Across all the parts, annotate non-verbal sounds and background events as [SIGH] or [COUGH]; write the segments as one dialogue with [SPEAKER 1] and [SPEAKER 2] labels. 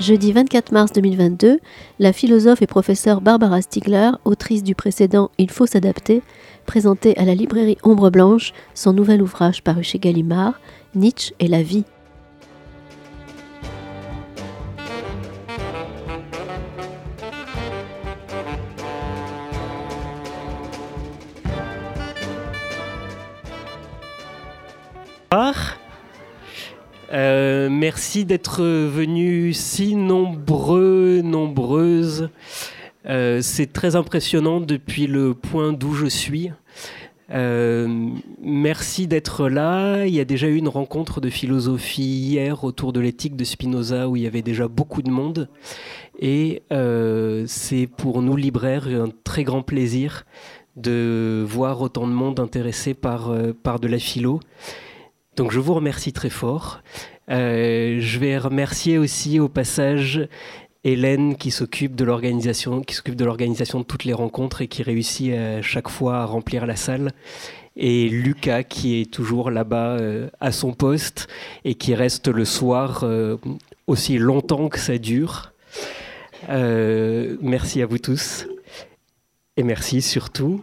[SPEAKER 1] Jeudi 24 mars 2022, la philosophe et professeure Barbara Stiegler, autrice du précédent Il faut s'adapter, présentait à la librairie Ombre Blanche son nouvel ouvrage paru chez Gallimard, Nietzsche et la vie.
[SPEAKER 2] Merci d'être venus si nombreux, nombreuses. Euh, c'est très impressionnant depuis le point d'où je suis. Euh, merci d'être là. Il y a déjà eu une rencontre de philosophie hier autour de l'éthique de Spinoza où il y avait déjà beaucoup de monde. Et c'est pour nous libraires un très grand plaisir de voir autant de monde intéressé par, par de la philo. Donc je vous remercie très fort. Euh, je vais remercier aussi au passage Hélène qui s'occupe de l'organisation, qui s'occupe de l'organisation de toutes les rencontres et qui réussit à chaque fois à remplir la salle. Et Lucas qui est toujours là-bas euh, à son poste et qui reste le soir euh, aussi longtemps que ça dure. merci à vous tous. Et merci surtout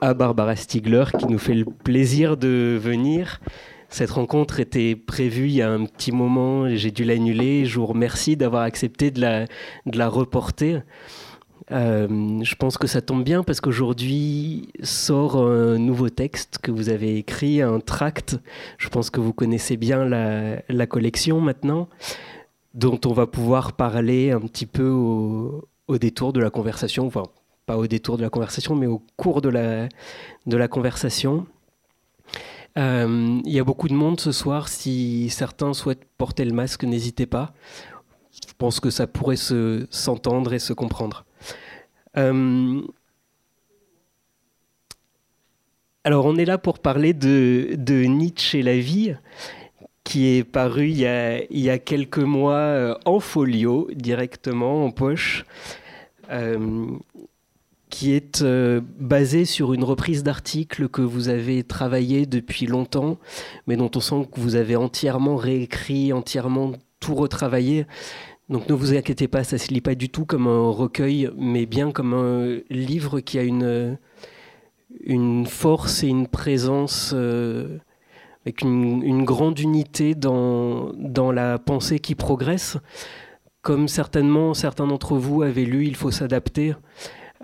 [SPEAKER 2] à Barbara Stiegler qui nous fait le plaisir de venir cette rencontre était prévue il y a un petit moment, j'ai dû l'annuler. Je vous remercie d'avoir accepté de la, reporter. Euh, je pense que ça tombe bien parce qu'aujourd'hui sort un nouveau texte que vous avez écrit, un tract. Je pense que vous connaissez bien la, collection maintenant, dont on va pouvoir parler un petit peu au, détour de la conversation, enfin pas au détour de la conversation, mais au cours de la conversation. Euh, il y a beaucoup de monde ce soir. Si certains souhaitent porter le masque, n'hésitez pas. Je pense que ça pourrait s'entendre et se comprendre. Euh, alors, on est là pour parler de, Nietzsche et la vie, qui est paru il y a, il y a quelques mois euh, en folio, directement en poche qui est euh, basé sur une reprise d'articles que vous avez travaillé depuis longtemps, mais dont on sent que vous avez entièrement réécrit, entièrement tout retravaillé. Donc ne vous inquiétez pas, ça ne se lit pas du tout comme un recueil, mais bien comme un livre qui a une, une force et une présence euh, avec une, grande unité dans, dans la pensée qui progresse. Comme certainement certains d'entre vous avaient lu Il faut s'adapter,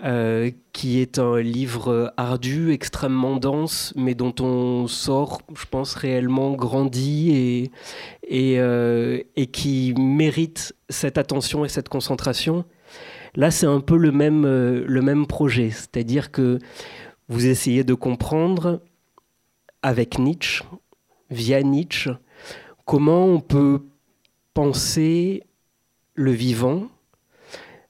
[SPEAKER 2] euh, qui est un livre ardu, extrêmement dense, mais dont on sort, je pense, réellement grandi et, et, euh, et qui mérite cette attention et cette concentration. Là, c'est un peu le même, euh, le même projet, c'est-à-dire que vous essayez de comprendre avec Nietzsche, via Nietzsche, comment on peut penser le vivant,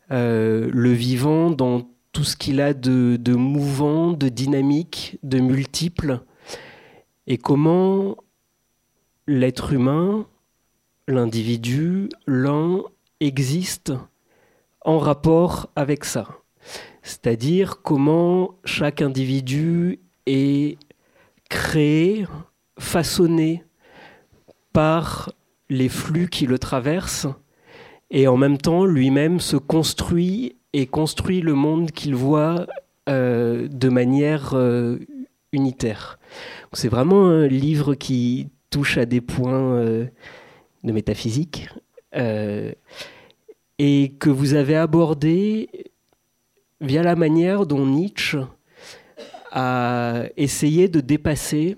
[SPEAKER 2] le vivant dans tout ce qu'il a de, mouvant, de dynamique, de multiple, et comment l'être humain, l'individu, l'un existe en rapport avec ça. C'est-à-dire comment chaque individu est créé, façonné par les flux qui le traversent, et en même temps lui-même se construit et construit le monde qu'il voit euh, de manière euh, unitaire. C'est vraiment un livre qui touche à des points euh, de métaphysique et que vous avez abordé via la manière dont Nietzsche a essayé de dépasser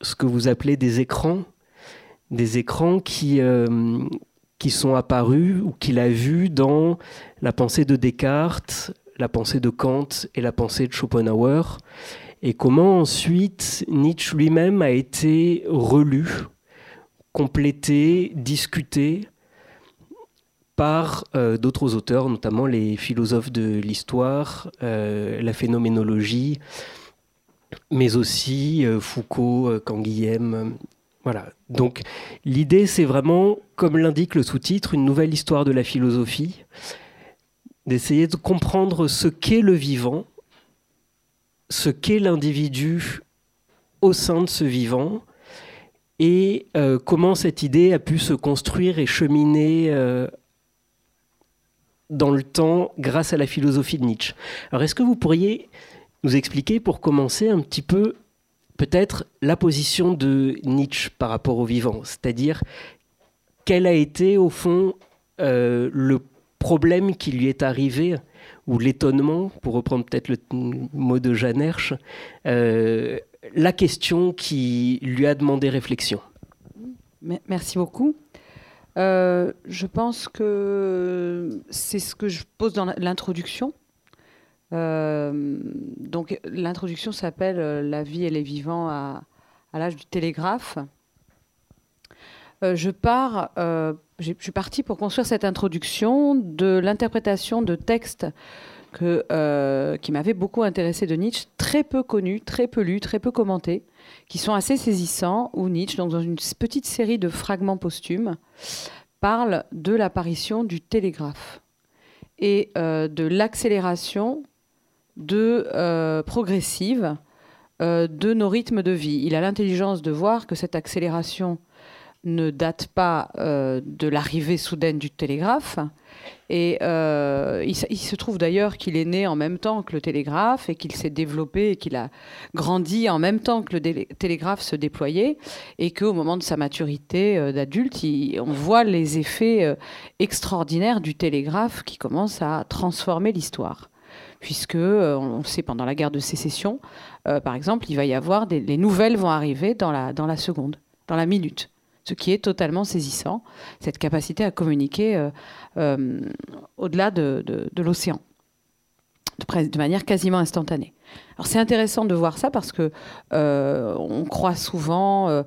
[SPEAKER 2] ce que vous appelez des écrans, des écrans qui, qui sont apparus ou qu'il a vus dans la pensée de Descartes, la pensée de Kant et la pensée de Schopenhauer, et comment ensuite Nietzsche lui-même a été relu, complété, discuté par euh, d'autres auteurs, notamment les philosophes de l'histoire, euh, la phénoménologie, mais aussi euh, Foucault, Canguilhem, voilà. Donc l'idée, c'est vraiment, comme l'indique le sous-titre, une nouvelle histoire de la philosophie, d'essayer de comprendre ce qu'est le vivant, ce qu'est l'individu au sein de ce vivant, et euh, comment cette idée a pu se construire et cheminer euh, dans le temps grâce à la philosophie de Nietzsche. Alors est-ce que vous pourriez nous expliquer pour commencer un petit peu peut-être la position de Nietzsche par rapport au vivant, c'est-à-dire quel a été au fond euh, le problème qui lui est arrivé ou l'étonnement, pour reprendre peut-être le mot de Jeanne Hersch, euh, la question qui lui a demandé réflexion.
[SPEAKER 3] Merci beaucoup. Euh, je pense que c'est ce que je pose dans l'introduction. Euh, donc l'introduction s'appelle La vie et les vivants à, l'âge du télégraphe. je pars, je suis partie pour construire cette introduction de l'interprétation de textes que, qui m'avaient beaucoup intéressé de Nietzsche, très peu connus, très peu lus, très peu commentés, qui sont assez saisissants, où Nietzsche, donc dans une petite série de fragments posthumes, parle de l'apparition du télégraphe et euh, de l'accélération euh, progressive euh, de nos rythmes de vie. Il a l'intelligence de voir que cette accélération ne date pas de l'arrivée soudaine du télégraphe, et euh, il, se trouve d'ailleurs qu'il est né en même temps que le télégraphe et qu'il s'est développé et qu'il a grandi en même temps que le télégraphe se déployait et qu'au moment de sa maturité euh, d'adulte, on voit les effets euh, extraordinaires du télégraphe qui commence à transformer l'histoire. Puisque, on sait, pendant la guerre de sécession, par exemple, il va y avoir des, les nouvelles vont arriver dans la, dans la seconde, dans la minute ce qui est totalement saisissant, cette capacité à communiquer euh, euh, au-delà de, l'océan, de, manière quasiment instantanée. Alors c'est intéressant de voir ça parce que euh, on croit souvent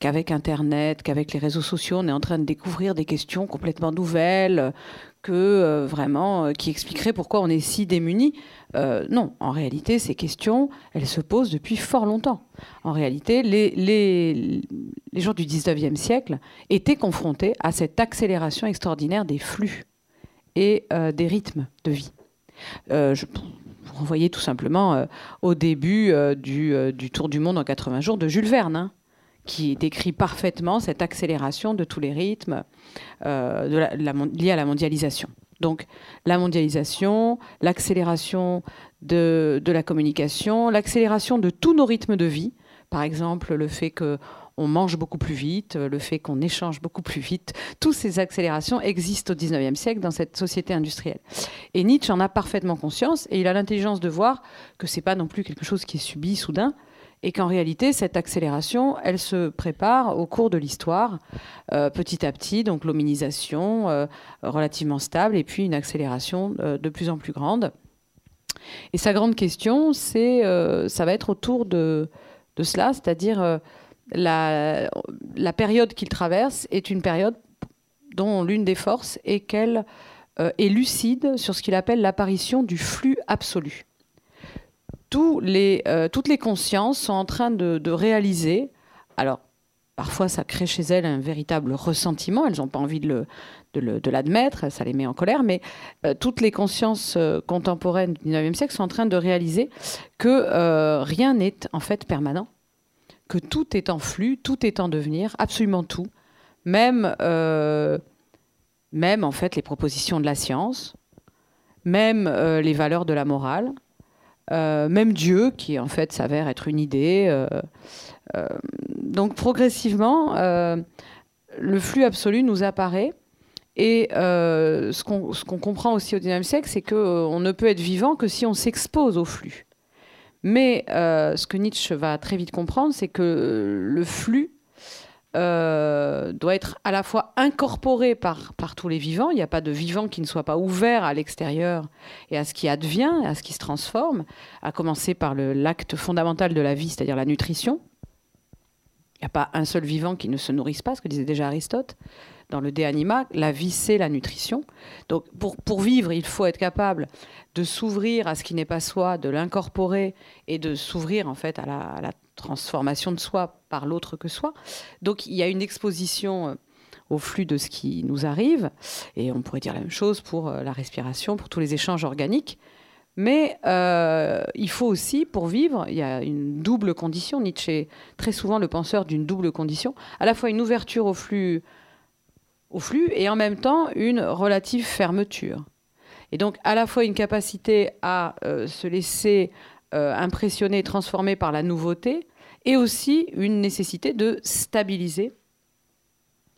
[SPEAKER 3] qu'avec Internet, qu'avec les réseaux sociaux, on est en train de découvrir des questions complètement nouvelles, que euh, vraiment euh, qui expliquerait pourquoi on est si démunis. Euh, non, en réalité, ces questions, elles se posent depuis fort longtemps. En réalité, les, les, les gens du 19e siècle étaient confrontés à cette accélération extraordinaire des flux et des rythmes de vie. je, vous renvoyez tout simplement au début du, Tour du monde en 80 jours de Jules Verne. Hein qui décrit parfaitement cette accélération de tous les rythmes euh, de liés à la mondialisation. Donc la mondialisation, l'accélération de, la communication, l'accélération de tous nos rythmes de vie, par exemple le fait que on mange beaucoup plus vite, le fait qu'on échange beaucoup plus vite. Toutes ces accélérations existent au 19e siècle dans cette société industrielle. Et Nietzsche en a parfaitement conscience et il a l'intelligence de voir que c'est pas non plus quelque chose qui est subi soudain, et qu'en réalité, cette accélération, elle se prépare au cours de l'histoire, euh, petit à petit, donc l'hominisation euh, relativement stable, et puis une accélération euh, de plus en plus grande. Et sa grande question, c'est, ça va être autour de, cela, c'est-à-dire la, période qu'il traverse est une période dont l'une des forces est qu'elle est lucide sur ce qu'il appelle l'apparition du flux absolu euh, toutes les consciences sont en train de, réaliser. Alors, parfois, ça crée chez elles un véritable ressentiment. Elles n'ont pas envie de, l'admettre, ça les met en colère. Mais euh, toutes les consciences euh, contemporaines du 19e siècle sont en train de réaliser que rien n'est en fait permanent, que tout est en flux, tout est en devenir, absolument tout. Même, même en fait les propositions de la science, même les valeurs de la morale, même Dieu, qui en fait s'avère être une idée. Euh, euh, donc progressivement, le flux absolu nous apparaît. Et ce qu'on comprend aussi au XIXe siècle, c'est qu'on ne peut être vivant que si on s'expose au flux. Mais ce que Nietzsche va très vite comprendre, c'est que le flux euh, doit être à la fois incorporé par, par tous les vivants. Il n'y a pas de vivant qui ne soit pas ouvert à l'extérieur et à ce qui advient, à ce qui se transforme, à commencer par l'acte fondamental de la vie, c'est-à-dire la nutrition. Il n'y a pas un seul vivant qui ne se nourrisse pas, ce que disait déjà Aristote. Dans le De Anima, la vie, c'est la nutrition. Donc, pour, pour vivre, il faut être capable de s'ouvrir à ce qui n'est pas soi, de l'incorporer et de s'ouvrir, en fait, à la, à la transformation de soi par l'autre que soi. Donc il y a une exposition euh, au flux de ce qui nous arrive, et on pourrait dire la même chose pour euh, la respiration, pour tous les échanges organiques. Mais euh, il faut aussi, pour vivre, il y a une double condition. Nietzsche est très souvent le penseur d'une double condition, à la fois une ouverture au flux, au flux et en même temps une relative fermeture. Et donc à la fois une capacité à se laisser impressionner et transformer par la nouveauté, et aussi une nécessité de stabiliser,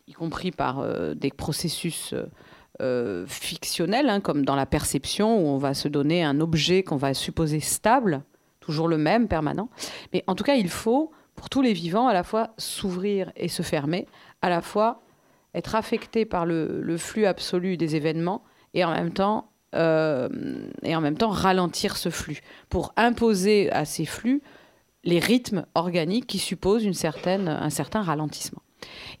[SPEAKER 3] y compris par des processus euh, fictionnel, hein, comme dans la perception, où on va se donner un objet qu'on va supposer stable, toujours le même, permanent. Mais en tout cas, il faut, pour tous les vivants, à la fois s'ouvrir et se fermer, à la fois être affecté par le, flux absolu des événements et en même temps euh, et en même temps ralentir ce flux pour imposer à ces flux les rythmes organiques qui supposent une certaine, un certain ralentissement.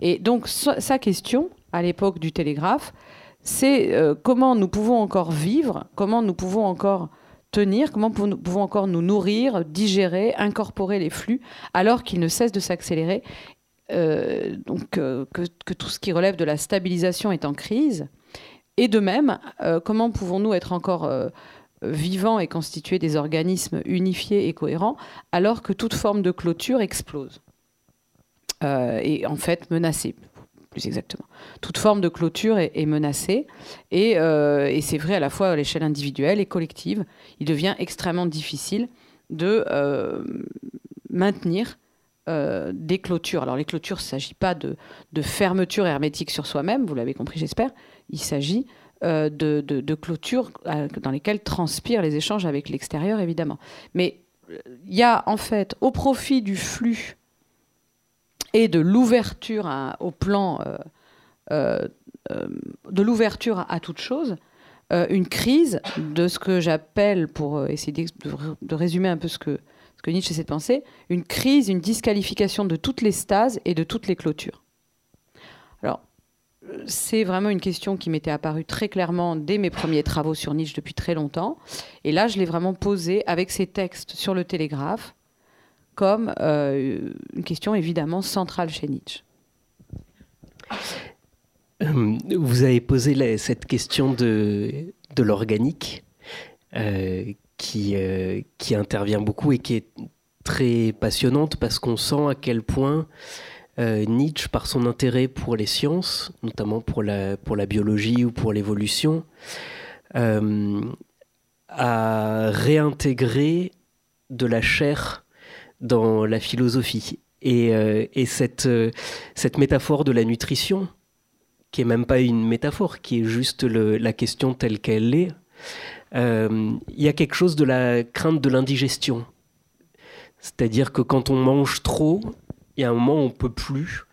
[SPEAKER 3] Et donc sa question à l'époque du télégraphe, c'est euh, comment nous pouvons encore vivre, comment nous pouvons encore tenir, comment nous pouvons encore nous nourrir, digérer, incorporer les flux, alors qu'ils ne cessent de s'accélérer. Euh, donc euh, que, tout ce qui relève de la stabilisation est en crise. Et de même, comment pouvons-nous être encore vivants et constituer des organismes unifiés et cohérents alors que toute forme de clôture explose et en fait menacée plus exactement. Toute forme de clôture est, menacée euh, et, c'est vrai à la fois à l'échelle individuelle et collective. Il devient extrêmement difficile de euh, maintenir euh, des clôtures. Alors les clôtures, il ne s'agit pas de, fermeture hermétique sur soi-même, vous l'avez compris j'espère, il s'agit de, de, clôtures dans lesquelles transpirent les échanges avec l'extérieur évidemment. Mais il y a en fait au profit du flux et de l'ouverture au plan euh, euh, euh, de l'ouverture à, toute chose, une crise de ce que j'appelle, pour essayer de, résumer un peu ce que, ce que Nietzsche essaie de penser, une crise, une disqualification de toutes les stases et de toutes les clôtures. C'est vraiment une question qui m'était apparue très clairement dès mes premiers travaux sur Nietzsche depuis très longtemps. Et là, je l'ai vraiment posée avec ces textes sur le télégraphe, comme euh, une question évidemment centrale chez Nietzsche.
[SPEAKER 2] Euh, vous avez posé cette question de, de l'organique euh, qui, qui intervient beaucoup et qui est très passionnante parce qu'on sent à quel point Nietzsche, par son intérêt pour les sciences, notamment pour la, pour la biologie ou pour l'évolution, a réintégré de la chair dans la philosophie. Et, euh, cette, euh, cette métaphore de la nutrition, qui est même pas une métaphore, qui est juste la question telle qu'elle est, euh, il y a quelque chose de la crainte de l'indigestion. C'est-à-dire que quand on mange trop, y a un moment où on peut plus,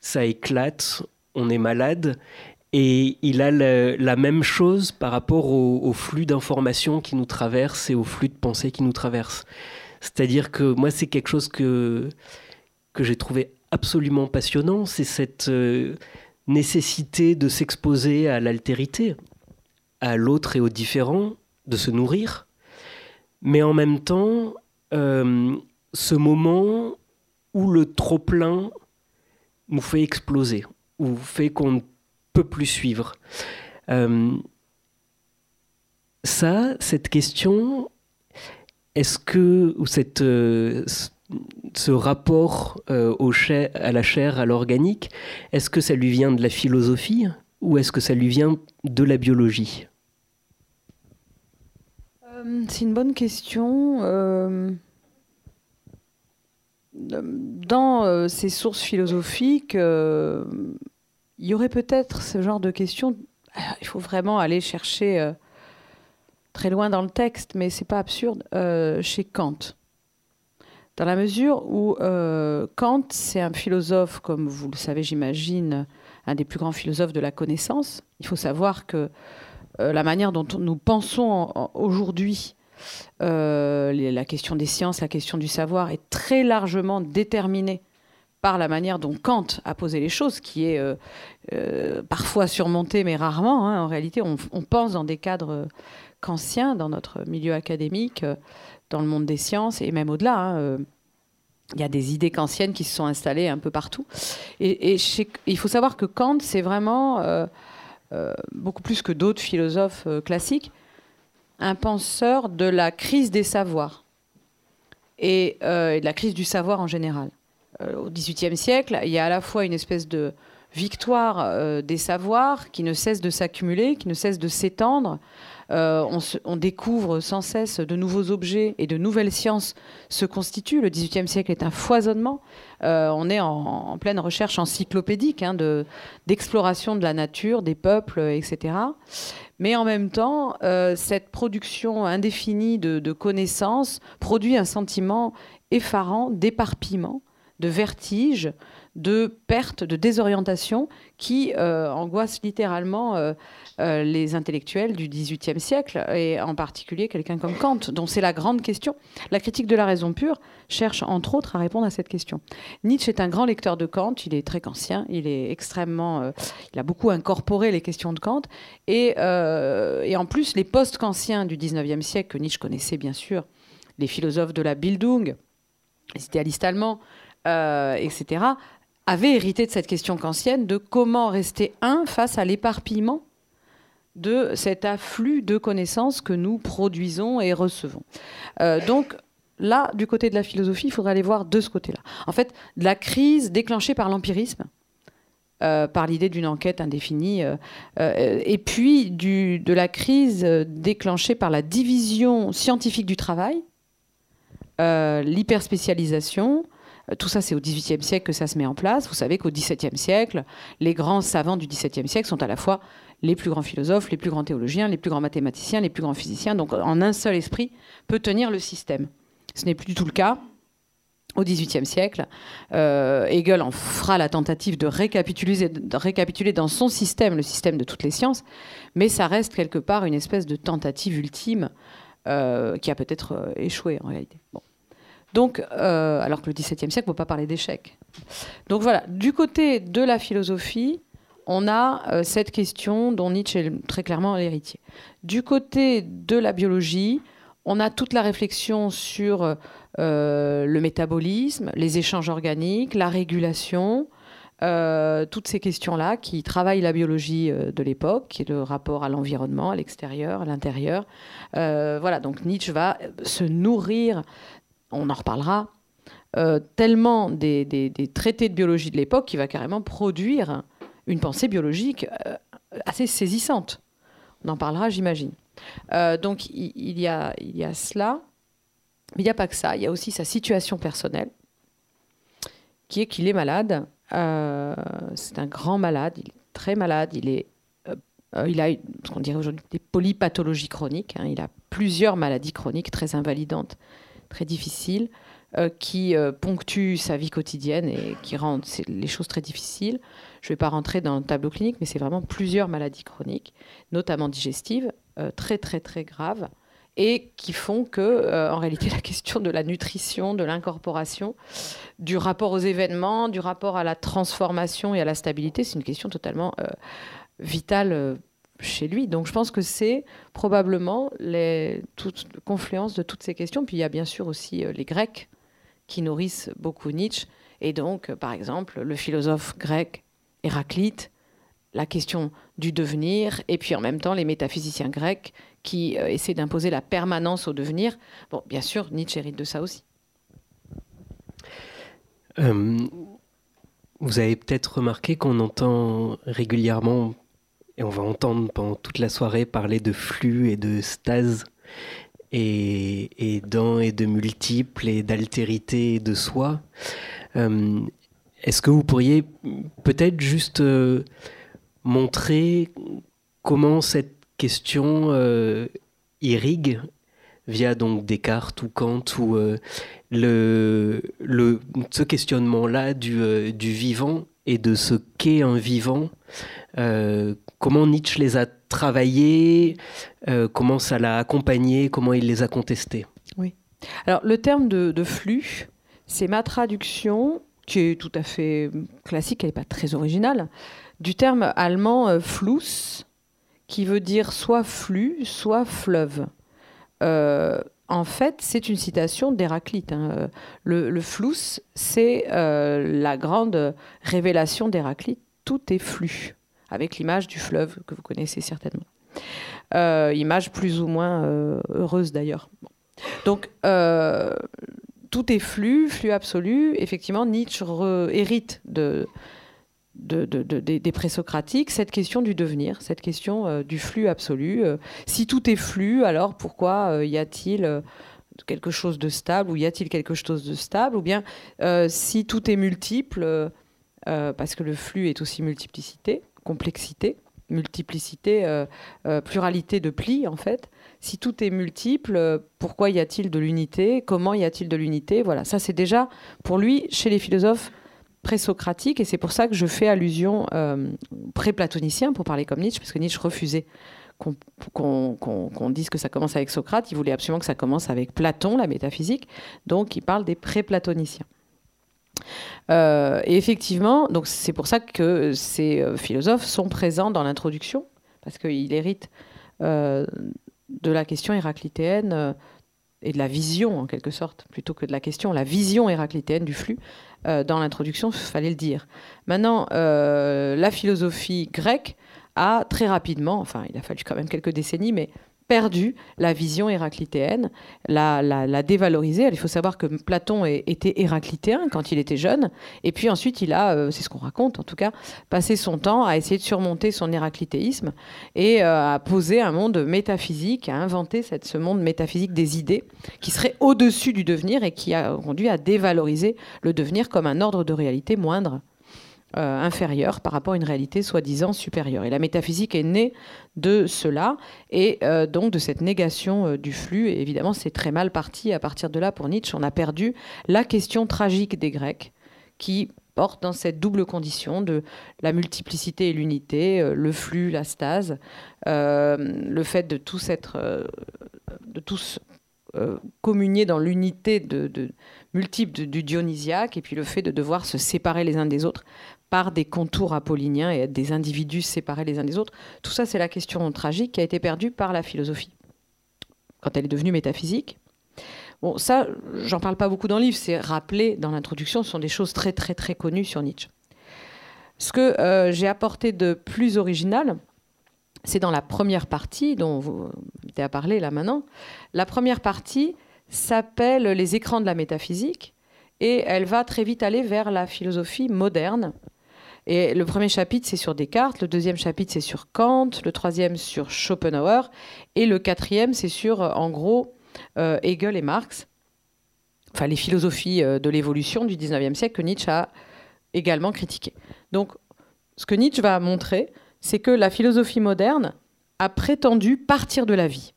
[SPEAKER 2] ça éclate, on est malade, et il a la, même chose par rapport au, flux d'informations qui nous traverse et au flux de pensée qui nous traverse. C'est-à-dire que moi, c'est quelque chose que, que j'ai trouvé absolument passionnant, c'est cette euh, nécessité de s'exposer à l'altérité, à l'autre et au différent, de se nourrir, mais en même temps, euh, ce moment où le trop-plein nous fait exploser, ou fait qu'on ne peut plus suivre. Euh, ça, cette question, est-ce que cette, euh, ce rapport euh, au à la chair, à l'organique, est-ce que ça lui vient de la philosophie ou est-ce que ça lui vient de la biologie?
[SPEAKER 3] C'est une bonne question. Dans ces sources philosophiques, il y aurait peut-être ce genre de questions. Il faut vraiment aller chercher très loin dans le texte, mais c'est pas absurde, euh, chez Kant. Dans la mesure où euh, Kant, c'est un philosophe, comme vous le savez, j'imagine, un des plus grands philosophes de la connaissance. Il faut savoir que euh, la manière dont nous pensons aujourd'hui la question des sciences, la question du savoir est très largement déterminée par la manière dont Kant a posé les choses, qui est parfois surmontée, mais rarement. Hein. En réalité, on, pense dans des cadres qu'ancien dans notre milieu académique, euh, dans le monde des sciences et même au-delà. Hein, euh, il y a des idées kantiennes qui se sont installées un peu partout. Et, il faut savoir que Kant, c'est vraiment, euh, beaucoup plus que d'autres philosophes classiques, un penseur de la crise des savoirs et, de la crise du savoir en général. au XVIIIe siècle, il y a à la fois une espèce de victoire des savoirs qui ne cessent de s'accumuler, qui ne cessent de s'étendre. on, découvre sans cesse de nouveaux objets et de nouvelles sciences se constituent. Le XVIIIe siècle est un foisonnement. on est en, pleine recherche encyclopédique hein, d'exploration de, la nature, des peuples, etc. Mais en même temps, euh, cette production indéfinie de, connaissances produit un sentiment effarant d'éparpillement, de vertige, de perte, de désorientation qui euh, angoisse littéralement euh, euh, les intellectuels du XVIIIe siècle, et en particulier quelqu'un comme Kant, dont c'est la grande question. La critique de la raison pure cherche entre autres à répondre à cette question. Nietzsche est un grand lecteur de Kant, il est très kantien, il est extrêmement, il a beaucoup incorporé les questions de Kant, et, et en plus les post-kantiens du XIXe siècle que Nietzsche connaissait bien sûr, les philosophes de la Bildung, les idéalistes allemands, etc., avait hérité de cette question kantienne de comment rester un face à l'éparpillement de cet afflux de connaissances que nous produisons et recevons. Euh, donc là, du côté de la philosophie, il faudrait aller voir de ce côté-là. En fait, de la crise déclenchée par l'empirisme, euh, par l'idée d'une enquête indéfinie, euh, et puis de la crise déclenchée par la division scientifique du travail, l'hyperspécialisation, tout ça, c'est au XVIIIe siècle que ça se met en place. Vous savez qu'au XVIIe siècle, les grands savants du XVIIe siècle sont à la fois les plus grands philosophes, les plus grands théologiens, les plus grands mathématiciens, les plus grands physiciens. Donc, en un seul esprit, peut tenir le système. Ce n'est plus du tout le cas. Au XVIIIe siècle, euh, Hegel en fera la tentative de récapituler, dans son système le système de toutes les sciences, mais ça reste quelque part une espèce de tentative ultime euh, qui a peut-être échoué en réalité. Donc, euh, alors que le XVIIe siècle ne peut pas parler d'échec. Donc voilà, du côté de la philosophie, on a euh, cette question dont Nietzsche est très clairement l'héritier. Du côté de la biologie, on a toute la réflexion sur euh, le métabolisme, les échanges organiques, la régulation, toutes ces questions-là qui travaillent la biologie de l'époque, qui est le rapport à l'environnement, à l'extérieur, à l'intérieur. voilà, donc Nietzsche va se nourrir on en reparlera, euh, tellement des, traités de biologie de l'époque qui va carrément produire une pensée biologique euh, assez saisissante. On en parlera, j'imagine. Euh, donc il, y a, cela, mais il n'y a pas que ça, il y a aussi sa situation personnelle, qui est qu'il est malade. c'est un grand malade, il est très malade, il a ce qu'on dirait aujourd'hui des polypathologies chroniques. Hein. il a plusieurs maladies chroniques très invalidantes très difficile, euh, qui euh, ponctue sa vie quotidienne et qui rend les choses très difficiles. Je ne vais pas rentrer dans le tableau clinique, mais c'est vraiment plusieurs maladies chroniques, notamment digestives, euh, très très très graves, et qui font que, en réalité, la question de la nutrition, de l'incorporation, du rapport aux événements, du rapport à la transformation et à la stabilité, c'est une question totalement vitale chez lui. Donc je pense que c'est probablement toute confluence de toutes ces questions. Puis il y a bien sûr aussi euh, les Grecs qui nourrissent beaucoup Nietzsche. Et donc, euh, par exemple, le philosophe grec Héraclite, la question du devenir, et puis en même temps les métaphysiciens grecs qui euh, essaient d'imposer la permanence au devenir. Bon, bien sûr, Nietzsche hérite de ça aussi.
[SPEAKER 2] vous avez peut-être remarqué qu'on entend régulièrement et on va entendre pendant toute la soirée parler de flux et de stase et, et d'un et de multiples et d'altérité de soi. Euh, est-ce que vous pourriez peut-être juste euh, montrer comment cette question euh, irrigue via donc Descartes ou Kant ou le, le, ce questionnement-là du, du vivant et de ce qu'est un vivant comment Nietzsche les a travaillés, euh, comment ça l'a accompagné, comment il les a contestés.
[SPEAKER 3] Oui. Alors le terme de, flux, c'est ma traduction, qui est tout à fait classique, elle n'est pas très originale, du terme allemand euh, qui veut dire soit flux, soit fleuve. Euh, en fait, c'est une citation d'Héraclite. Hein. Le, le c'est la grande révélation d'Héraclite. Tout est flux avec l'image du fleuve que vous connaissez certainement. Euh, image plus ou moins euh, heureuse d'ailleurs. Donc, euh, tout est flux, flux absolu. Effectivement, Nietzsche hérite de, des présocratiques, cette question du devenir, cette question du flux absolu. si tout est flux, alors pourquoi y a-t-il quelque chose de stable ou y a-t-il quelque chose de stable Ou bien si tout est multiple, parce que le flux est aussi multiplicité, complexité, multiplicité, pluralité de plis en fait. Si tout est multiple, pourquoi y a-t-il de l'unité? Comment y a-t-il de l'unité? Voilà, ça c'est déjà pour lui, chez les philosophes présocratiques, et c'est pour ça que je fais allusion euh, pré-platonicien pour parler comme Nietzsche, parce que Nietzsche refusait qu'on dise que ça commence avec Socrate, il voulait absolument que ça commence avec Platon, la métaphysique, donc il parle des pré-platoniciens. Euh, et effectivement, donc c'est pour ça que ces euh, philosophes sont présents dans l'introduction, parce qu'ils héritent de la question héraclitéenne euh, et de la vision, en quelque sorte, plutôt que de la question, la vision héraclitéenne du flux. Euh, dans l'introduction, il fallait le dire. Maintenant, euh, la philosophie grecque a très rapidement, enfin, il a fallu quand même quelques décennies, mais perdu la vision héraclitéenne, l'a, la, dévalorisée. Il faut savoir que Platon était héraclitéen quand il était jeune, et puis ensuite il a, euh, c'est ce qu'on raconte en tout cas, passé son temps à essayer de surmonter son héraclitéisme et euh, à poser un monde métaphysique, à inventer ce monde métaphysique des idées qui serait au-dessus du devenir et qui a conduit à dévaloriser le devenir comme un ordre de réalité moindre euh, inférieure par rapport à une réalité soi-disant supérieure. Et la métaphysique est née de cela et euh, donc de cette négation euh, du flux. Et évidemment, c'est très mal parti à partir de là pour Nietzsche. On a perdu la question tragique des Grecs qui porte dans cette double condition de la multiplicité et l'unité, le flux, la stase, le fait de tous être, de tous communier dans l'unité de, multiple du dionysiaque et puis le fait de devoir se séparer les uns des autres par des contours apolliniens et des individus séparés les uns des autres. Tout ça, c'est la question tragique qui a été perdue par la philosophie quand elle est devenue métaphysique. Bon, ça, j'en parle pas beaucoup dans le livre, c'est rappelé dans l'introduction, ce sont des choses très très très connues sur Nietzsche. Ce que euh, j'ai apporté de plus original, c'est dans la première partie dont vous avez à parler là maintenant. La première partie s'appelle Les écrans de la métaphysique et elle va très vite aller vers la philosophie moderne et le premier chapitre, c'est sur Descartes, le deuxième chapitre, c'est sur Kant, le troisième sur Schopenhauer, et le quatrième, c'est sur, euh, en gros, euh, Hegel et Marx, enfin les philosophies euh, de l'évolution du 19e siècle que Nietzsche a également critiqué. Donc, ce que Nietzsche va montrer, c'est que la philosophie moderne a prétendu partir de la vie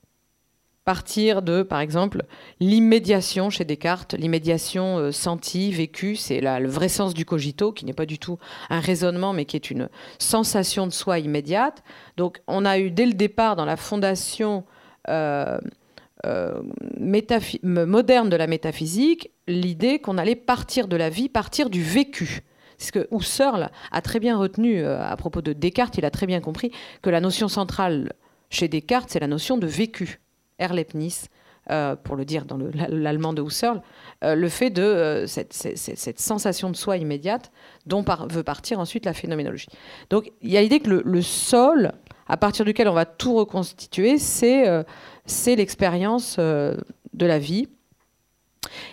[SPEAKER 3] partir de, par exemple, l'immédiation chez Descartes, l'immédiation euh, sentie, vécue, c'est le vrai sens du cogito, qui n'est pas du tout un raisonnement, mais qui est une sensation de soi immédiate. Donc on a eu dès le départ, dans la fondation euh, euh, moderne de la métaphysique, l'idée qu'on allait partir de la vie, partir du vécu. C'est ce que Husserl a très bien retenu à propos de Descartes, il a très bien compris que la notion centrale chez Descartes, c'est la notion de vécu. Erlebnis, euh, pour le dire dans l'allemand de Husserl, euh, le fait de euh, cette, sensation de soi immédiate dont veut partir ensuite la phénoménologie. Donc il y a l'idée que le, sol à partir duquel on va tout reconstituer, c'est l'expérience de la vie.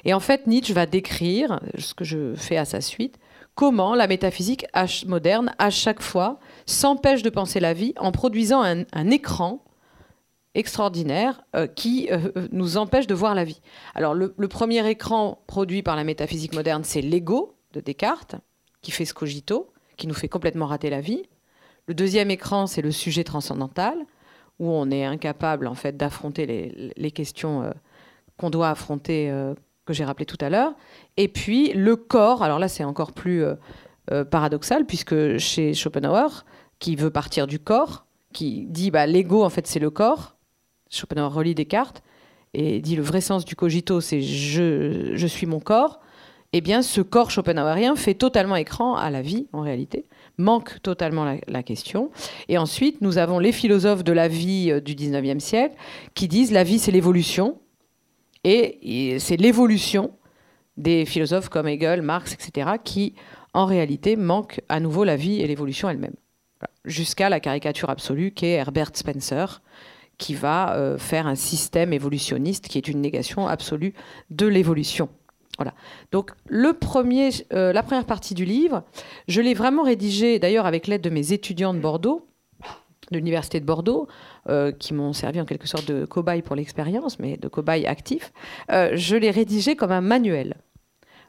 [SPEAKER 3] Et en fait, Nietzsche va décrire, ce que je fais à sa suite, comment la métaphysique moderne, à chaque fois, s'empêche de penser la vie en produisant un écran extraordinaire euh, qui euh, euh, nous empêche de voir la vie. Alors le, premier écran produit par la métaphysique moderne, c'est l'ego de Descartes, qui fait ce cogito, qui nous fait complètement rater la vie. Le deuxième écran, c'est le sujet transcendantal, où on est incapable en fait d'affronter les, questions qu'on doit affronter, que j'ai rappelé tout à l'heure. Et puis le corps, alors là c'est encore plus paradoxal, puisque chez Schopenhauer, qui veut partir du corps, qui dit bah, l'ego en fait c'est le corps, Schopenhauer relit Descartes et dit le vrai sens du cogito, c'est je, je suis mon corps. Eh bien, ce corps schopenhauerien fait totalement écran à la vie, en réalité, manque totalement la, question. Et ensuite, nous avons les philosophes de la vie euh, du 19e siècle qui disent la vie, c'est l'évolution. Et, c'est l'évolution des philosophes comme Hegel, Marx, etc., qui, en réalité, manquent à nouveau la vie et l'évolution elle-même. Jusqu'à la caricature absolue qu'est Herbert Spencer, qui va euh, faire un système évolutionniste qui est une négation absolue de l'évolution Voilà. Donc le premier, euh, la première partie du livre, je l'ai vraiment rédigée d'ailleurs avec l'aide de mes étudiants de Bordeaux, de l'université de Bordeaux, euh, qui m'ont servi en quelque sorte de cobaye pour l'expérience, mais de cobaye actif. Je l'ai rédigé comme un manuel.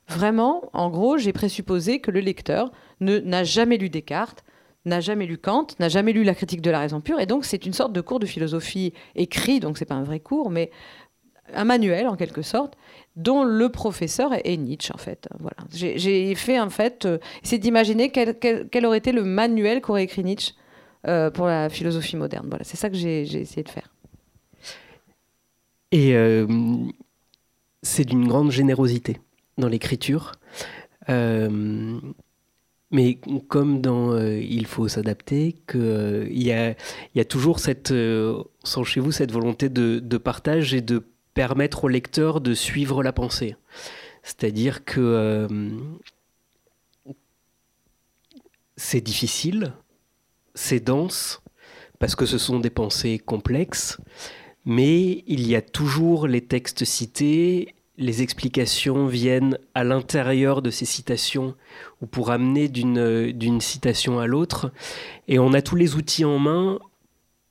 [SPEAKER 3] Vraiment, en gros, j'ai présupposé que le lecteur n'a jamais lu Descartes, n'a jamais lu Kant, n'a jamais lu la critique de la raison pure, et donc c'est une sorte de cours de philosophie écrit, donc c'est pas un vrai cours, mais un manuel en quelque sorte, dont le professeur est Nietzsche en fait. Voilà. J'ai fait en fait, euh, c'est d'imaginer quel, aurait été le manuel qu'aurait écrit Nietzsche euh, pour la philosophie moderne. Voilà, c'est ça que j'ai essayé de faire.
[SPEAKER 2] Et euh, c'est d'une grande générosité dans l'écriture. Mais comme dans euh, Il faut s'adapter, qu'il euh, y, a, toujours cette, euh, sans chez vous, cette volonté de, de, partage et de permettre au lecteur de suivre la pensée. C'est-à-dire que c'est difficile, c'est dense, parce que ce sont des pensées complexes, mais il y a toujours les textes cités les explications viennent à l'intérieur de ces citations ou pour amener d'une citation à l'autre. Et on a tous les outils en main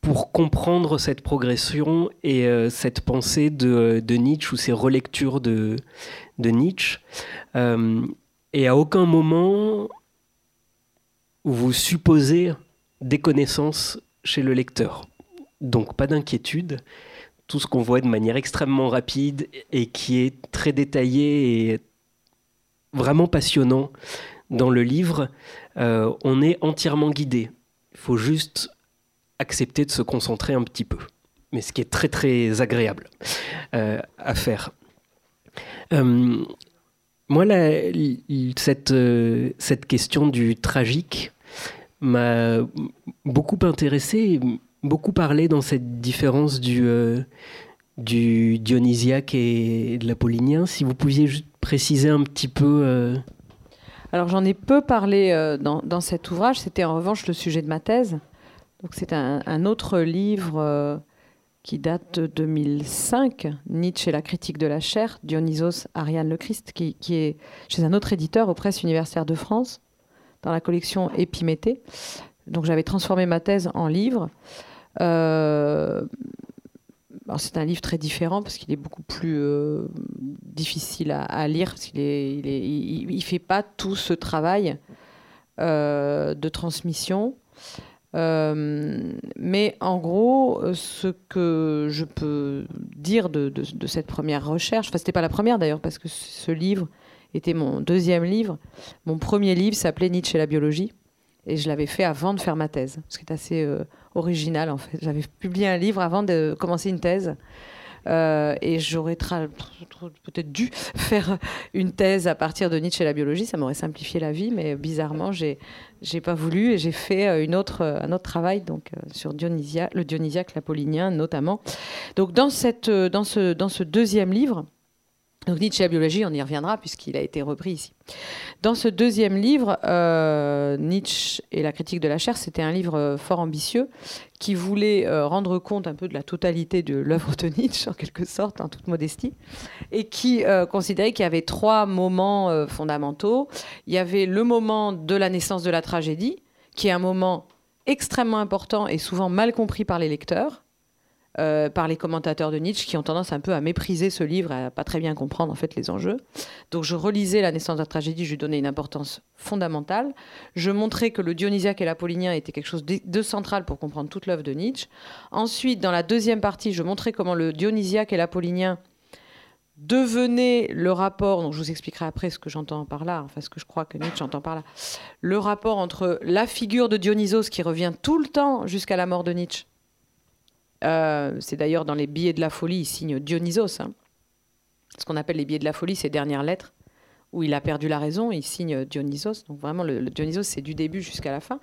[SPEAKER 2] pour comprendre cette progression et euh, cette pensée de, Nietzsche ou ces relectures de, de Nietzsche. Euh, et à aucun moment vous supposez des connaissances chez le lecteur. Donc pas d'inquiétude tout ce qu'on voit de manière extrêmement rapide et qui est très détaillé et vraiment passionnant dans le livre, euh, on est entièrement guidé. Il faut juste accepter de se concentrer un petit peu. Mais ce qui est très très agréable euh, à faire. Euh, moi, cette, cette question du tragique m'a beaucoup intéressé beaucoup parlé dans cette différence du, euh, du dionysiaque et de l'apollinien. Si vous pouviez juste préciser un petit peu. Euh,
[SPEAKER 3] Alors j'en ai peu parlé euh, dans, dans, cet ouvrage, c'était en revanche le sujet de ma thèse. Donc c'est un, un, autre livre qui date de 2005, Nietzsche et la critique de la chair, Dionysos Ariane le Christ, qui, qui est chez un autre éditeur aux presses universitaires de France, dans la collection Épiméthée. Donc j'avais transformé ma thèse en livre. Euh, c'est un livre très différent parce qu'il est beaucoup plus euh, difficile à, lire, parce qu'il est, il, fait pas tout ce travail euh, de transmission. mais en gros, ce que je peux dire de, de, cette première recherche, enfin c'était pas la première d'ailleurs parce que ce livre était mon deuxième livre. Mon premier livre s'appelait Nietzsche et la biologie et je l'avais fait avant de faire ma thèse, ce qui est assez original en fait. J'avais publié un livre avant de commencer une thèse. Euh, et j'aurais peut-être dû [LAUGHS] faire une thèse à partir de Nietzsche et la biologie, ça m'aurait simplifié la vie, mais bizarrement, j'ai j'ai pas voulu et j'ai fait euh, une autre, un autre travail donc euh, sur Dionysia, le Dionysiaque l'Apollinien notamment. Donc dans cette, dans ce, dans ce deuxième livre, donc Nietzsche et la biologie, on y reviendra puisqu'il a été repris ici. Dans ce deuxième livre, euh, Nietzsche et la critique de la chair, c'était un livre euh, fort ambitieux qui voulait euh, rendre compte un peu de la totalité de l'œuvre de Nietzsche, en quelque sorte, en toute modestie, et qui considérait qu'il y avait trois moments fondamentaux. Il y avait le moment de la naissance de la tragédie, qui est un moment extrêmement important et souvent mal compris par les lecteurs euh, par les commentateurs de Nietzsche qui ont tendance un peu à mépriser ce livre, à pas très bien comprendre en fait les enjeux. Donc je relisais La naissance de la tragédie, je lui donnais une importance fondamentale. Je montrais que le dionysiaque et l'apollinien étaient quelque chose de central pour comprendre toute l'œuvre de Nietzsche. Ensuite, dans la deuxième partie, je montrais comment le dionysiaque et l'apollinien devenaient le rapport, donc je vous expliquerai après ce que j'entends par là, enfin ce que je crois que Nietzsche entend par là, le rapport entre la figure de Dionysos qui revient tout le temps jusqu'à la mort de Nietzsche, euh, c'est d'ailleurs dans les billets de la folie, il signe Dionysos. Hein. Ce qu'on appelle les billets de la folie, ces dernières lettres, où il a perdu la raison, il signe Dionysos. Donc vraiment, le, Dionysos, c'est du début jusqu'à la fin.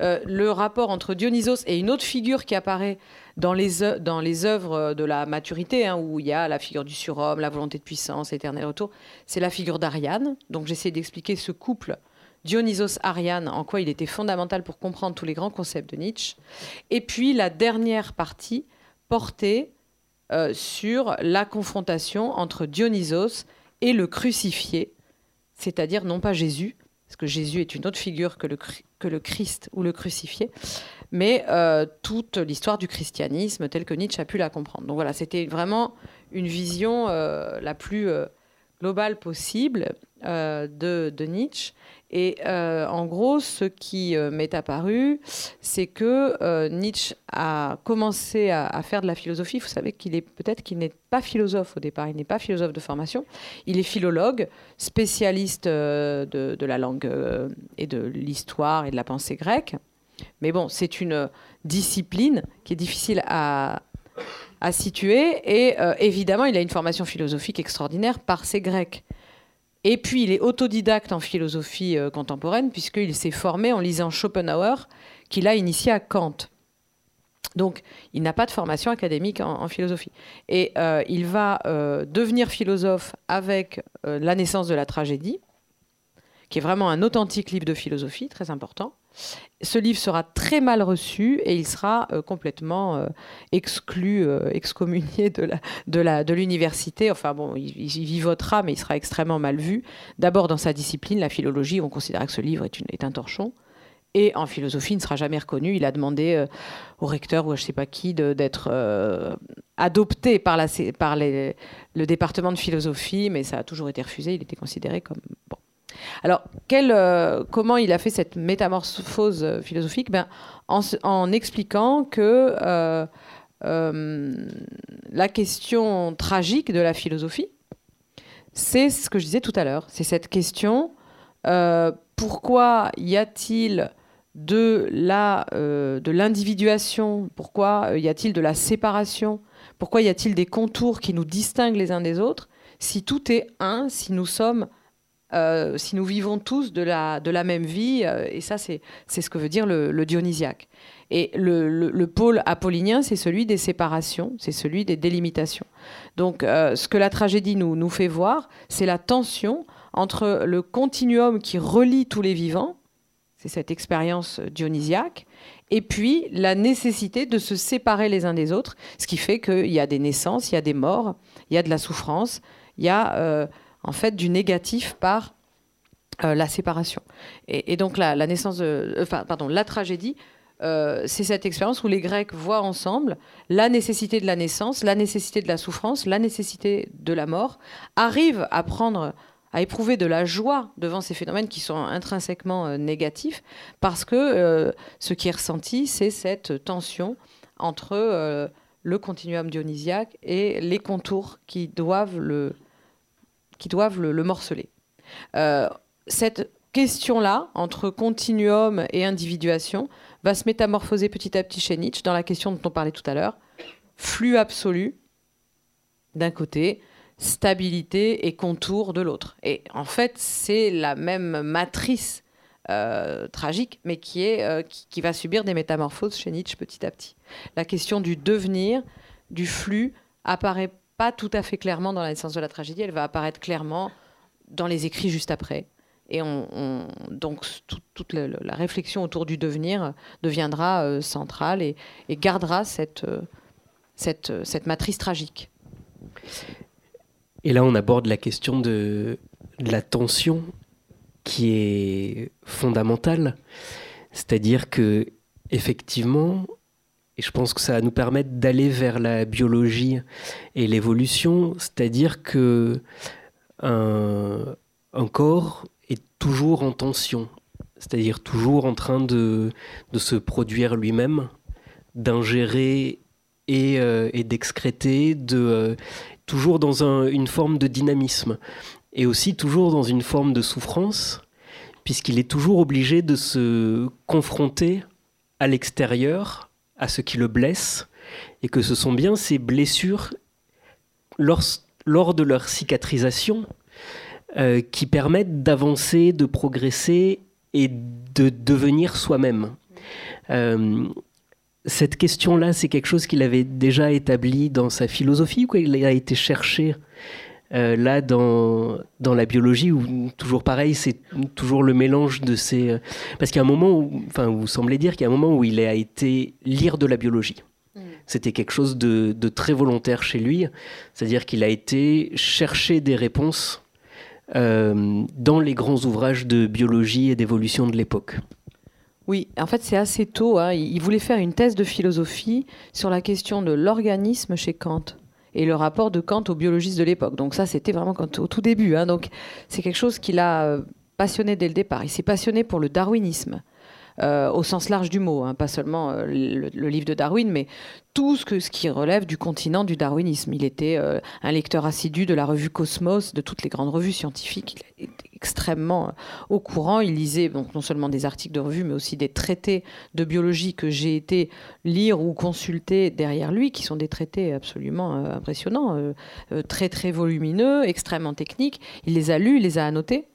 [SPEAKER 3] Euh, le rapport entre Dionysos et une autre figure qui apparaît dans les, œuvres de la maturité, hein, où il y a la figure du surhomme, la volonté de puissance, l'éternel retour, c'est la figure d'Ariane. Donc j'essaie d'expliquer ce couple Dionysos-Ariane, en quoi il était fondamental pour comprendre tous les grands concepts de Nietzsche. Et puis la dernière partie portait euh, sur la confrontation entre Dionysos et le crucifié, c'est-à-dire non pas Jésus, parce que Jésus est une autre figure que le, que le Christ ou le crucifié, mais euh, toute l'histoire du christianisme telle que Nietzsche a pu la comprendre. Donc voilà, c'était vraiment une vision euh, la plus globale possible de, de, Nietzsche. Et euh, en gros, ce qui euh, m'est apparu, c'est que euh, Nietzsche a commencé à, faire de la philosophie. Vous savez qu'il est peut-être qu'il n'est pas philosophe au départ. Il n'est pas philosophe de formation. Il est philologue, spécialiste de, la langue et de l'histoire et de la pensée grecque. Mais bon, c'est une discipline qui est difficile à, à situer. Et évidemment, il a une formation philosophique extraordinaire par ses Grecs. Et puis, il est autodidacte en philosophie euh, contemporaine, puisqu'il s'est formé en lisant Schopenhauer, qu'il a initié à Kant. Donc, il n'a pas de formation académique en, philosophie. Et euh, il va euh, devenir philosophe avec la naissance de la tragédie, qui est vraiment un authentique livre de philosophie, très important. Ce livre sera très mal reçu et il sera euh, complètement euh, exclu, euh, excommunié de, l'université. Enfin bon, il, vivotera, mais il sera extrêmement mal vu. D'abord dans sa discipline, la philologie, on considère que ce livre est, un torchon. Et en philosophie, il ne sera jamais reconnu. Il a demandé au recteur ou à je ne sais pas qui d'être adopté par, le département de philosophie, mais ça a toujours été refusé. Il était considéré comme bon. Alors, euh, comment il a fait cette métamorphose euh, philosophique? Ben, en, expliquant que euh, la question tragique de la philosophie, c'est ce que je disais tout à l'heure, c'est cette question pourquoi y a-t-il de l'individuation? Pourquoi y a-t-il de la séparation? Pourquoi y a-t-il des contours qui nous distinguent les uns des autres? Si tout est un, si nous sommes euh, si nous vivons tous de la, de la même vie, euh, et ça c'est ce que veut dire le, dionysiaque. Et le, le, pôle apollinien, c'est celui des séparations, c'est celui des délimitations. Donc euh, ce que la tragédie nous, nous fait voir, c'est la tension entre le continuum qui relie tous les vivants, c'est cette expérience dionysiaque, et puis la nécessité de se séparer les uns des autres, ce qui fait qu'il y a des naissances, il y a des morts, il y a de la souffrance, il y a en fait du négatif par euh, la séparation. Et, donc la, naissance, enfin pardon, la tragédie, euh, c'est cette expérience où les Grecs voient ensemble la nécessité de la naissance, la nécessité de la souffrance, la nécessité de la mort, arrivent à prendre, à éprouver de la joie devant ces phénomènes qui sont intrinsèquement euh, négatifs, parce que ce qui est ressenti, c'est cette tension entre le continuum dionysiaque et les contours qui doivent le, qui doivent le, morceler. Euh, cette question-là, entre continuum et individuation, va se métamorphoser petit à petit chez Nietzsche dans la question dont on parlait tout à l'heure. Flux absolu, d'un côté, stabilité et contour de l'autre. Et en fait, c'est la même matrice euh, tragique, mais qui, est, euh, qui, va subir des métamorphoses chez Nietzsche petit à petit. La question du devenir, du flux, apparaît pas tout à fait clairement dans la naissance de la tragédie, elle va apparaître clairement dans les écrits juste après. Et on, donc toute la, réflexion autour du devenir deviendra euh, centrale et, gardera cette, euh, euh, cette matrice tragique.
[SPEAKER 2] Et là, on aborde la question de la tension qui est fondamentale. C'est-à-dire que, effectivement, et je pense que ça va nous permettre d'aller vers la biologie et l'évolution, c'est-à-dire que un, corps est toujours en tension, c'est-à-dire toujours en train de, se produire lui-même, d'ingérer et, euh, d'excréter, de, euh, toujours dans une forme de dynamisme, et aussi toujours dans une forme de souffrance, puisqu'il est toujours obligé de se confronter à l'extérieur à ce qui le blesse, et que ce sont bien ces blessures, lors, lors de leur cicatrisation, euh, qui permettent d'avancer, de progresser et de devenir soi-même. Euh, cette question-là, c'est quelque chose qu'il avait déjà établi dans sa philosophie, ou il a été cherché euh, là dans, dans la biologie où toujours pareil c'est toujours le mélange de ces parce qu'il y a un moment où enfin vous semblez dire qu'il y a un moment où il a été lire de la biologie mm. c'était quelque chose de, de, très volontaire chez lui c'est-à-dire qu'il a été chercher des réponses dans les grands ouvrages de biologie et d'évolution de l'époque.
[SPEAKER 3] Oui, en fait c'est assez tôt. Hein. Il voulait faire une thèse de philosophie sur la question de l'organisme chez Kant et le rapport de Kant aux biologistes de l'époque. Donc ça, c'était vraiment au tout début. Hein. Donc c'est quelque chose qui l'a euh, passionné dès le départ. Il s'est passionné pour le darwinisme. Euh, au sens large du mot, hein. pas seulement euh, le, livre de Darwin, mais tout ce, qui relève du continent du darwinisme. Il était un lecteur assidu de la revue Cosmos, de toutes les grandes revues scientifiques. Il était extrêmement au courant. Il lisait donc non seulement des articles de revue, mais aussi des traités de biologie que j'ai été lire ou consulter derrière lui, qui sont des traités absolument euh, impressionnants, euh, euh, très très volumineux, extrêmement techniques. Il les a lus, il les a annotés.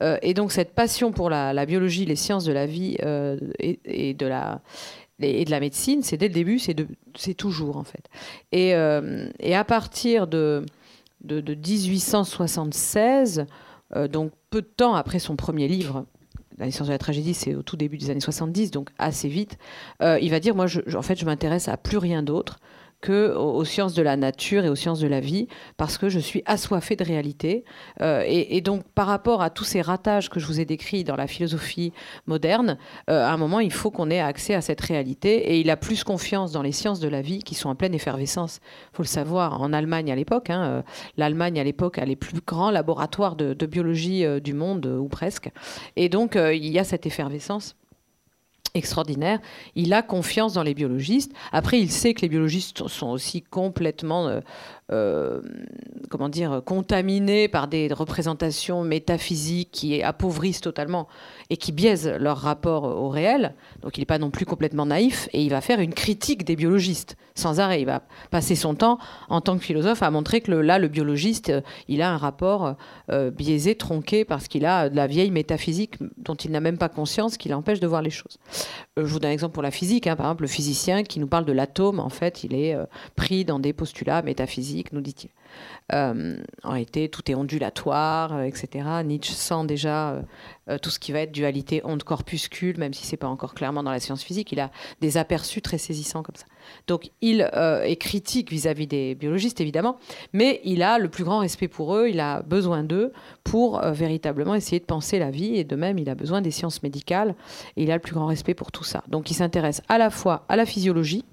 [SPEAKER 3] Et donc cette passion pour la, biologie, les sciences de la vie et, de la et de la médecine, c'est dès le début, c'est toujours en fait. Et, et à partir de, de, de 1876, euh, donc peu de temps après son premier livre, La naissance de la tragédie, c'est au tout début des années 70, donc assez vite, euh, il va dire, moi, en fait, je m'intéresse à plus rien d'autre que aux, sciences de la nature et aux sciences de la vie, parce que je suis assoiffée de réalité. Euh, et, donc, par rapport à tous ces ratages que je vous ai décrits dans la philosophie moderne, euh, à un moment, il faut qu'on ait accès à cette réalité. Et il a plus confiance dans les sciences de la vie qui sont en pleine effervescence. Il faut le savoir, en Allemagne à l'époque, hein, euh, l'Allemagne à l'époque a les plus grands laboratoires de, de biologie du monde, ou presque. Et donc, il y a cette effervescence extraordinaire. Il a confiance dans les biologistes. Après, il sait que les biologistes sont aussi complètement euh, euh, comment dire, contaminés par des représentations métaphysiques qui appauvrissent totalement et qui biaisent leur rapport au réel. Donc il n'est pas non plus complètement naïf et il va faire une critique des biologistes sans arrêt. Il va passer son temps en tant que philosophe à montrer que là, le biologiste, euh, il a un rapport euh, biaisé, tronqué, parce qu'il a de la vieille métaphysique dont il n'a même pas conscience, qui l'empêche de voir les choses. je vous donne un exemple pour la physique. Hein. Par exemple, le physicien qui nous parle de l'atome, en fait, il est pris dans des postulats métaphysiques nous dit-il. Euh, en réalité, tout est ondulatoire, euh, etc. Nietzsche sent déjà euh, tout ce qui va être dualité onde-corpuscule, même si c'est pas encore clairement dans la science physique. Il a des aperçus très saisissants comme ça. Donc, il est critique vis-à-vis des biologistes, évidemment, mais il a le plus grand respect pour eux. Il a besoin d'eux pour véritablement essayer de penser la vie. Et de même, il a besoin des sciences médicales. Et il a le plus grand respect pour tout ça. Donc, il s'intéresse à la fois à la physiologie,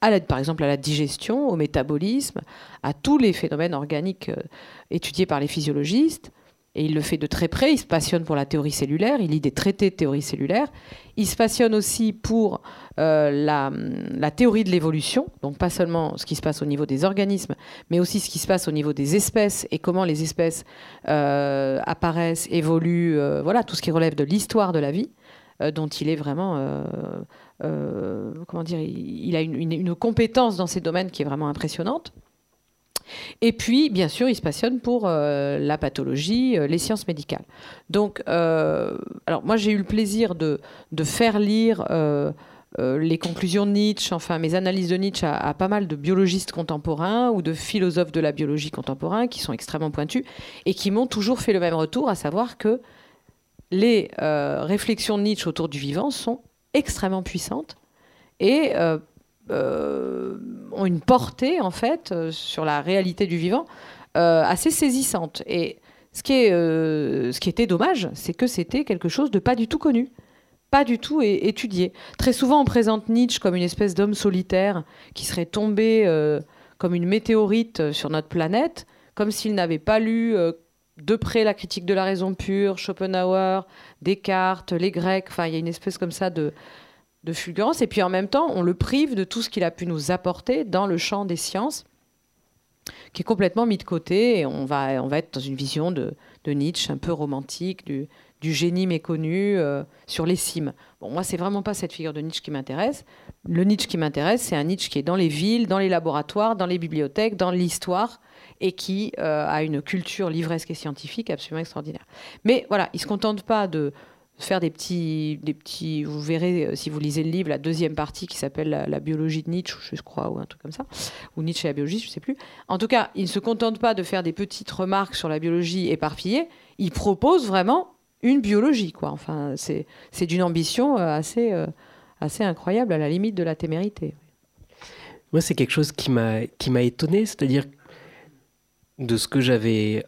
[SPEAKER 3] par exemple à la digestion, au métabolisme, à tous les phénomènes organiques euh, étudiés par les physiologistes. Et il le fait de très près, il se passionne pour la théorie cellulaire, il lit des traités de théorie cellulaire, il se passionne aussi pour euh, la, théorie de l'évolution, donc pas seulement ce qui se passe au niveau des organismes, mais aussi ce qui se passe au niveau des espèces et comment les espèces euh, apparaissent, évoluent, voilà, tout ce qui relève de l'histoire de la vie, dont il est vraiment euh, comment dire, il, a une, compétence dans ces domaines qui est vraiment impressionnante. Et puis, bien sûr, il se passionne pour euh, la pathologie, euh, les sciences médicales. Donc, alors moi, j'ai eu le plaisir de, faire lire les conclusions de Nietzsche, enfin mes analyses de Nietzsche à, pas mal de biologistes contemporains ou de philosophes de la biologie contemporains qui sont extrêmement pointus et qui m'ont toujours fait le même retour, à savoir que les réflexions de Nietzsche autour du vivant sont extrêmement puissantes et euh, euh, ont une portée en fait euh, sur la réalité du vivant assez saisissante. Et ce qui, est, ce qui était dommage, c'est que c'était quelque chose de pas du tout connu pas du tout étudié. Très souvent, on présente Nietzsche comme une espèce d'homme solitaire qui serait tombé comme une météorite sur notre planète, comme s'il n'avait pas lu de près la critique de la raison pure, Schopenhauer, Descartes, les Grecs. Enfin, il y a une espèce comme ça de, de fulgurance. Et puis en même temps, on le prive de tout ce qu'il a pu nous apporter dans le champ des sciences, qui est complètement mis de côté. Et on va, on va être dans une vision de, Nietzsche un peu romantique, du, génie méconnu euh, sur les cimes. Bon, moi, c'est vraiment pas cette figure de Nietzsche qui m'intéresse. Le Nietzsche qui m'intéresse, c'est un Nietzsche qui est dans les villes, dans les laboratoires, dans les bibliothèques, dans l'histoire, et qui euh, a une culture livresque et scientifique absolument extraordinaire. Mais voilà, il ne se contente pas de faire des petits, des petits. Vous verrez euh, si vous lisez le livre, la deuxième partie qui s'appelle la, biologie de Nietzsche, je crois, ou un truc comme ça, ou Nietzsche et la biologie, je ne sais plus. En tout cas, il ne se contente pas de faire des petites remarques sur la biologie éparpillée. Il propose vraiment une biologie, quoi. Enfin, c'est d'une ambition euh, assez, assez incroyable, à la limite de la témérité.
[SPEAKER 2] Moi, c'est quelque chose qui m'a étonné, c'est-à-dire de ce que j'avais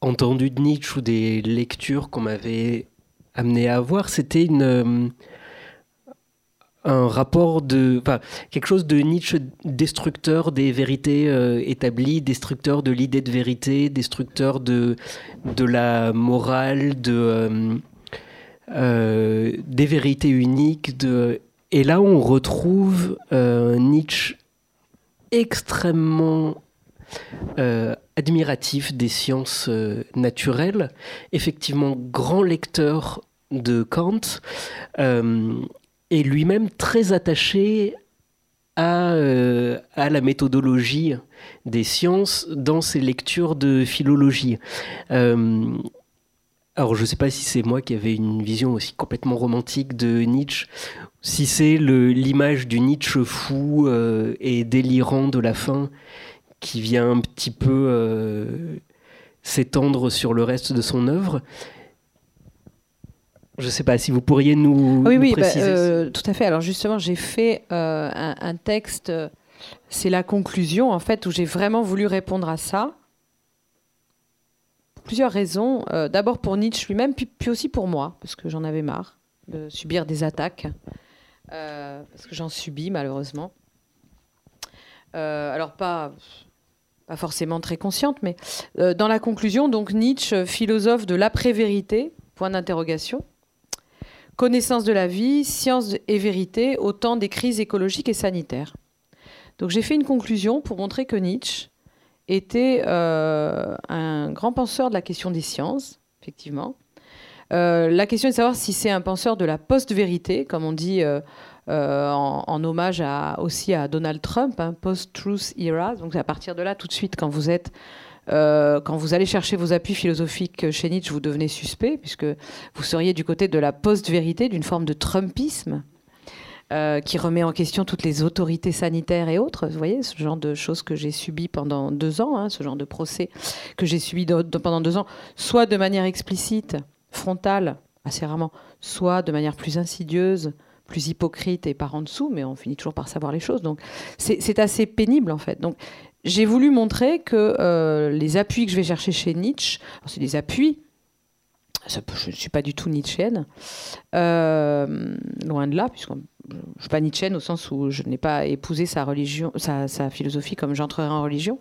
[SPEAKER 2] entendu de Nietzsche ou des lectures qu'on m'avait amené à avoir, c'était une un rapport de, quelque chose de Nietzsche destructeur des vérités euh, établies, destructeur de l'idée de vérité, destructeur de, de la morale, de, euh, euh, des vérités uniques. De... Et là, on retrouve Nietzsche extrêmement admiratif des sciences naturelles, effectivement grand lecteur de Kant et lui-même très attaché à, euh, la méthodologie des sciences dans ses lectures de philologie. Euh, alors je ne sais pas si c'est moi qui avais une vision aussi complètement romantique de Nietzsche, si c'est l'image du Nietzsche fou euh, et délirant de la fin qui vient un petit peu s'étendre sur le reste de son œuvre. Je ne sais pas si vous pourriez nous,
[SPEAKER 3] oui,
[SPEAKER 2] oui,
[SPEAKER 3] bah, préciser. Euh, tout à fait. Alors justement, j'ai fait euh, un, texte, c'est la conclusion en fait, où j'ai vraiment voulu répondre à ça. Pour plusieurs raisons. Euh, d'abord pour Nietzsche lui-même, puis, puis, aussi pour moi, parce que j'en avais marre de subir des attaques, parce que j'en subis malheureusement. alors pas pas forcément très consciente, mais dans la conclusion, donc Nietzsche, philosophe de l'après-vérité, point d'interrogation, Connaissance de la vie, science et vérité au temps des crises écologiques et sanitaires. Donc j'ai fait une conclusion pour montrer que Nietzsche était euh, un grand penseur de la question des sciences, effectivement. Euh, la question est de savoir si c'est un penseur de la post-vérité, comme on dit euh, en, hommage aussi à Donald Trump, hein, post-truth era. Donc à partir de là, tout de suite, quand vous êtes euh, quand vous allez chercher vos appuis philosophiques chez Nietzsche, vous devenez suspect, puisque vous seriez du côté de la post-vérité, d'une forme de Trumpisme. Euh, qui remet en question toutes les autorités sanitaires et autres. Vous voyez, ce genre de choses que j'ai subi pendant deux ans, hein, ce genre de procès que j'ai subi pendant deux ans, soit de manière explicite, frontale, assez rarement, soit de manière plus insidieuse, plus hypocrite et par en dessous, mais on finit toujours par savoir les choses. Donc c'est assez pénible en fait. Donc j'ai voulu montrer que euh, les appuis que je vais chercher chez Nietzsche, c'est des appuis, je ne suis pas du tout nietzschéenne, euh, loin de là, puisque je ne suis pas nietzschéenne au sens où je n'ai pas épousé sa, religion, sa, philosophie comme j'entrerai en religion,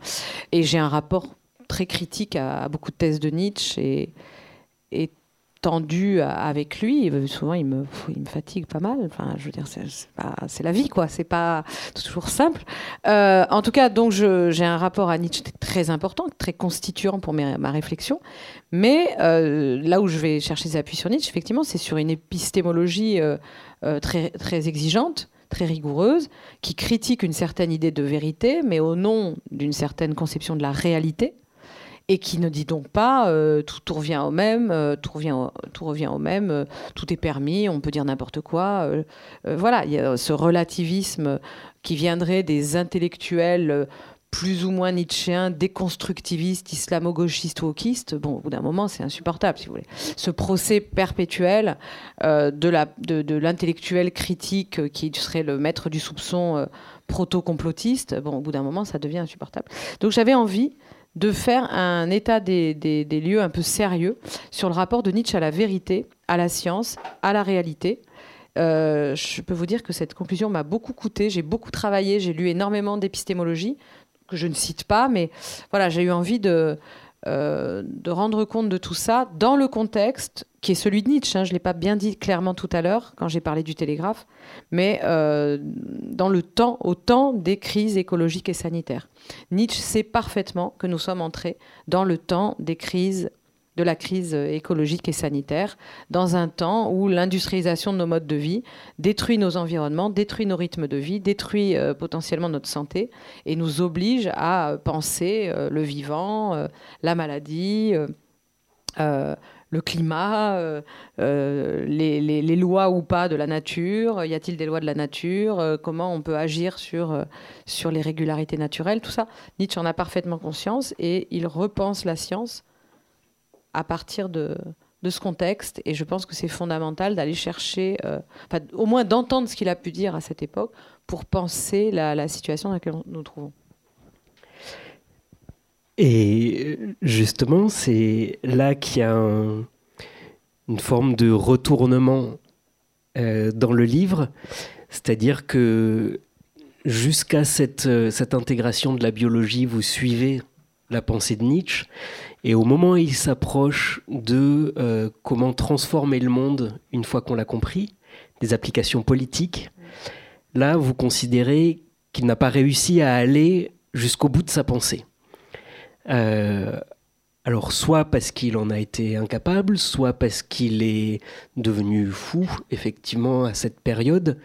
[SPEAKER 3] et j'ai un rapport très critique à, beaucoup de thèses de Nietzsche et, et tendu avec lui. Souvent, il me, fatigue pas mal. Enfin, je veux dire, c'est la vie, quoi. C'est pas toujours simple. Euh, en tout cas, donc, j'ai un rapport à Nietzsche très important, très constituant pour ma réflexion. Mais euh, là où je vais chercher des appuis sur Nietzsche, effectivement, c'est sur une épistémologie euh, très, très exigeante très rigoureuse, qui critique une certaine idée de vérité, mais au nom d'une certaine conception de la réalité et qui ne dit donc pas euh, tout, revient au même, euh, tout, revient tout revient au même, euh, tout est permis, on peut dire n'importe quoi. voilà, il y a ce relativisme qui viendrait des intellectuels plus ou moins nietzschéens, déconstructivistes, islamo-gauchistes, wokistes, bon, au bout d'un moment, c'est insupportable, si vous voulez. Ce procès perpétuel de l'intellectuel critique qui serait le maître du soupçon proto-complotiste, bon, au bout d'un moment, ça devient insupportable. Donc j'avais envie de faire un état des, lieux un peu sérieux sur le rapport de Nietzsche à la vérité, à la science, à la réalité. Euh, je peux vous dire que cette conclusion m'a beaucoup coûté. J'ai beaucoup travaillé, j'ai lu énormément d'épistémologie que je ne cite pas, mais voilà, j'ai eu envie de, euh, de rendre compte de tout ça dans le contexte qui est celui de Nietzsche. Hein. je ne l'ai pas bien dit clairement tout à l'heure quand j'ai parlé du télégraphe, mais euh, dans le temps, au temps des crises écologiques et sanitaires. Nietzsche sait parfaitement que nous sommes entrés dans le temps des crises de la crise écologique et sanitaire, dans un temps où l'industrialisation de nos modes de vie détruit nos environnements, détruit nos rythmes de vie, détruit euh, potentiellement notre santé et nous oblige à penser euh, le vivant, la maladie. Le climat, les, les, lois ou pas de la nature, y a-t-il des lois de la nature, comment on peut agir sur, sur les régularités naturelles, tout ça. Nietzsche en a parfaitement conscience et il repense la science à partir de, ce contexte. Et je pense que c'est fondamental d'aller chercher, euh, au moins d'entendre ce qu'il a pu dire à cette époque pour penser la, situation dans laquelle nous nous trouvons.
[SPEAKER 2] Et justement, c'est là qu'il y a une forme de retournement euh, dans le livre, c'est-à-dire que jusqu'à cette, cette intégration de la biologie, vous suivez la pensée de Nietzsche, et au moment où il s'approche de euh, comment transformer le monde une fois qu'on l'a compris, des applications politiques, là, vous considérez qu'il n'a pas réussi à aller jusqu'au bout de sa pensée. Euh, alors, soit parce qu'il en a été incapable, soit parce qu'il est devenu fou, effectivement, à cette période.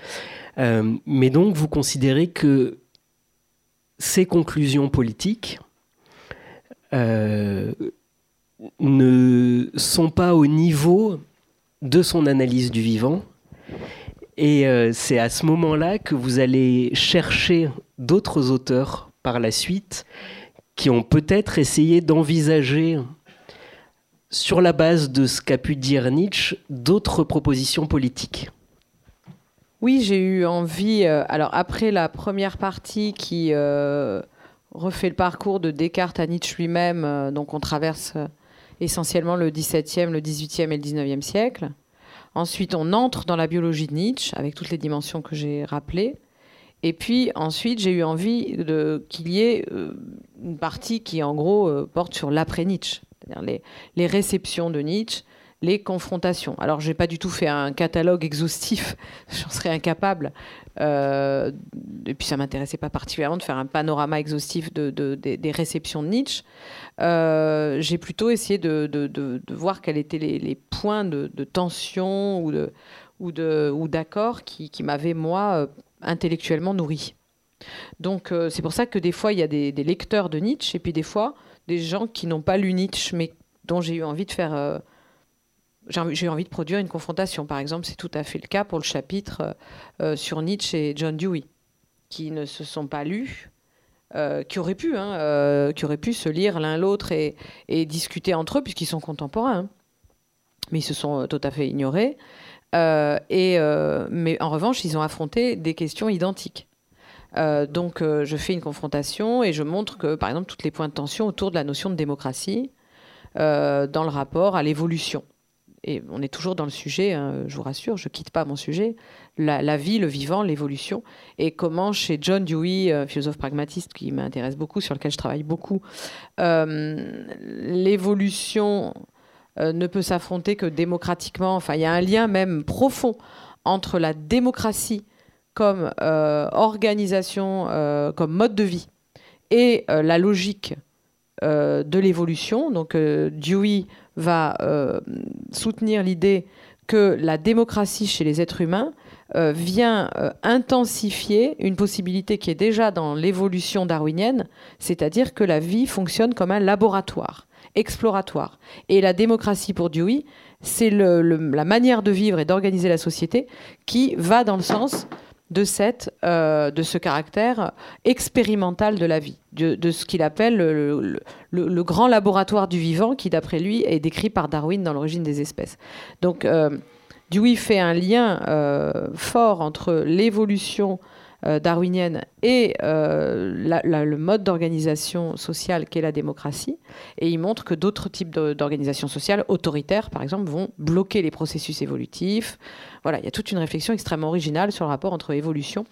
[SPEAKER 2] Euh, mais donc, vous considérez que ces conclusions politiques, euh, ne sont pas au niveau de son analyse du vivant. Et c'est à ce moment-là que vous allez chercher d'autres auteurs par la suite qui ont peut-être essayé d'envisager, sur la base de ce qu'a pu dire Nietzsche, d'autres propositions politiques.
[SPEAKER 3] Oui, j'ai eu envie, euh, alors après la première partie qui refait le parcours de Descartes à Nietzsche lui-même. Euh, donc on traverse euh, essentiellement le XVIIe, le XVIIIe et le XIXe siècle. Ensuite, on entre dans la biologie de Nietzsche avec toutes les dimensions que j'ai rappelées. Et puis ensuite, j'ai eu envie qu'il y ait euh, une partie qui, en gros, porte sur l'après-Nietzsche, c'est-à-dire les, réceptions de Nietzsche, les confrontations. Alors, j'ai pas du tout fait un catalogue exhaustif, [LAUGHS] j'en serais incapable. Euh, et puis, ça m'intéressait pas particulièrement de faire un panorama exhaustif de, des réceptions de Nietzsche. Euh, j'ai plutôt essayé de, voir quels étaient les, points de, tension ou de qui, m'avaient moi euh, intellectuellement nourri. Donc, c'est pour ça que des fois, il y a des, lecteurs de Nietzsche et puis des fois, des gens qui n'ont pas lu Nietzsche mais dont j'ai eu envie de faire j'ai envie de produire une confrontation. Par exemple, c'est tout à fait le cas pour le chapitre euh, euh, sur Nietzsche et John Dewey, qui ne se sont pas lus, euh, qui auraient pu, hein, qui auraient pu se lire l'un l'autre et, discuter entre eux puisqu'ils sont contemporains, hein. mais ils se sont tout à fait ignorés. Et mais en revanche, ils ont affronté des questions identiques. donc, je fais une confrontation et je montre que, par exemple, tous les points de tension autour de la notion de démocratie dans le rapport à l'évolution et on est toujours dans le sujet, hein, je vous rassure, je ne quitte pas mon sujet, la, vie, le vivant, l'évolution, et comment chez John Dewey, euh, philosophe pragmatiste qui m'intéresse beaucoup, sur lequel je travaille beaucoup, euh, l'évolution euh, ne peut s'affronter que démocratiquement. Enfin, il y a un lien même profond entre la démocratie comme organisation, comme mode de vie, et la logique de l'évolution. Donc Dewey va euh, soutenir l'idée que la démocratie chez les êtres humains euh, vient euh, intensifier une possibilité qui est déjà dans l'évolution darwinienne, c'est-à-dire que la vie fonctionne comme un laboratoire exploratoire. Et la démocratie pour Dewey, c'est la manière de vivre et d'organiser la société qui va dans le sens de, cette, euh, de ce caractère expérimental de la vie, de, ce qu'il appelle le, grand laboratoire du vivant, qui d'après lui est décrit par Darwin dans l'origine des espèces. Donc euh, Dewey fait un lien euh, fort entre l'évolution darwinienne et euh, le mode d'organisation sociale qu'est la démocratie. Et il montre que d'autres types d'organisations sociales, autoritaires par exemple, vont bloquer les processus évolutifs. Voilà, il y a toute une réflexion extrêmement originale sur le rapport entre évolution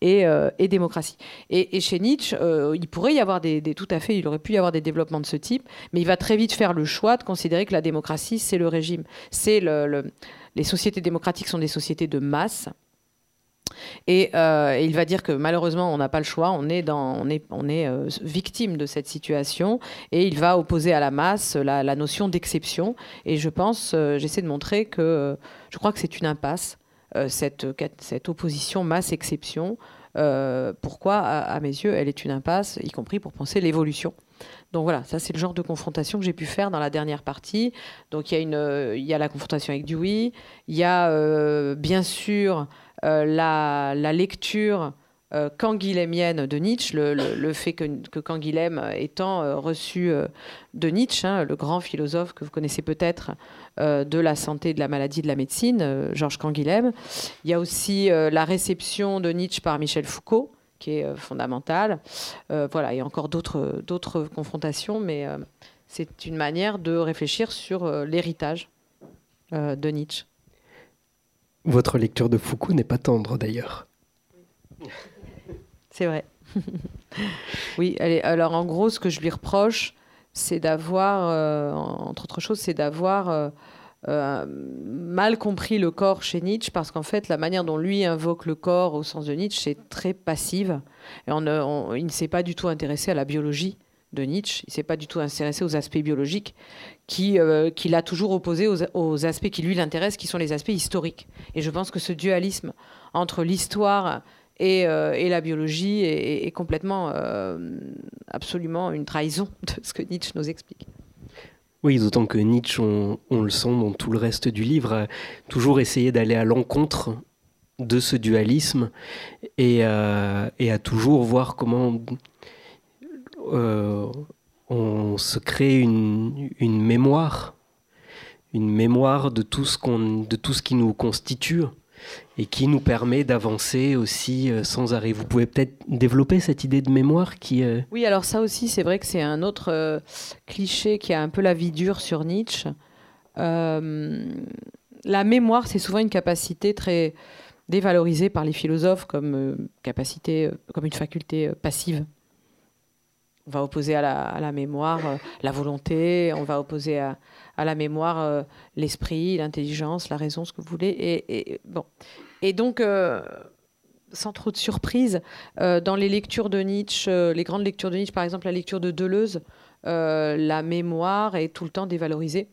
[SPEAKER 3] et, euh, démocratie. Et, chez Nietzsche, il pourrait y avoir des, tout à fait, il aurait pu y avoir des développements de ce type, mais il va très vite faire le choix de considérer que la démocratie, c'est le régime. C'est le, les sociétés démocratiques sont des sociétés de masse euh, et, il va dire que malheureusement, on n'a pas le choix, on est, dans, on est, on est euh, victime de cette situation. Et il va opposer à la masse la, notion d'exception. Et je pense, euh, j'essaie de montrer que je crois que c'est une impasse, cette, cette opposition masse-exception. Pourquoi, à, mes yeux, elle est une impasse, y compris pour penser l'évolution. Donc voilà, ça c'est le genre de confrontation que j'ai pu faire dans la dernière partie. Donc il y a, il y a la confrontation avec Dewey, il y a bien sûr euh, la, lecture euh, de Nietzsche, le, fait que, que Canguilhem étant euh, reçu euh, de Nietzsche, hein, le grand philosophe que vous connaissez peut-être de la santé, de la maladie, de la médecine, Georges Canguilhem. Il y a aussi la réception de Nietzsche par Michel Foucault, qui est fondamentale. voilà, il y a encore d'autres, d'autres confrontations, mais c'est une manière de réfléchir sur l'héritage de Nietzsche.
[SPEAKER 2] Votre lecture de Foucault n'est pas tendre d'ailleurs. [LAUGHS]
[SPEAKER 3] C'est vrai. [LAUGHS] oui, alors en gros, ce que je lui reproche, c'est d'avoir, euh, entre autres choses, c'est d'avoir euh, euh, mal compris le corps chez Nietzsche, parce qu'en fait, la manière dont lui invoque le corps au sens de Nietzsche, c'est très passive. Et on, il ne s'est pas du tout intéressé à la biologie de Nietzsche. Il ne s'est pas du tout intéressé aux aspects biologiques qu'il a toujours opposés aux, aspects qui lui l'intéressent, qui sont les aspects historiques. Et je pense que ce dualisme entre l'histoire et, euh, la biologie est, complètement, euh, absolument une trahison [LAUGHS] de ce que Nietzsche nous explique.
[SPEAKER 2] Oui, d'autant que Nietzsche, on, le sent dans tout le reste du livre, a toujours essayé d'aller à l'encontre de ce dualisme et, et à toujours voir comment euh, on se crée une, mémoire, une mémoire de tout ce qu'on, de tout ce qui nous constitue et qui nous permet d'avancer aussi euh, sans arrêt. Vous pouvez peut-être développer cette idée de mémoire qui.
[SPEAKER 3] Euh, oui, alors ça aussi, c'est vrai que c'est un autre cliché qui a un peu la vie dure sur Nietzsche. la mémoire, c'est souvent une capacité très dévalorisée par les philosophes comme capacité, comme une faculté passive. On va opposer à la, mémoire euh, la volonté, on va opposer à, la mémoire euh, l'esprit, l'intelligence, la raison, ce que vous voulez. Et, bon. Et donc, euh, sans trop de surprise, dans les lectures de Nietzsche, les grandes lectures de Nietzsche, par exemple la lecture de Deleuze, la mémoire est tout le temps dévalorisée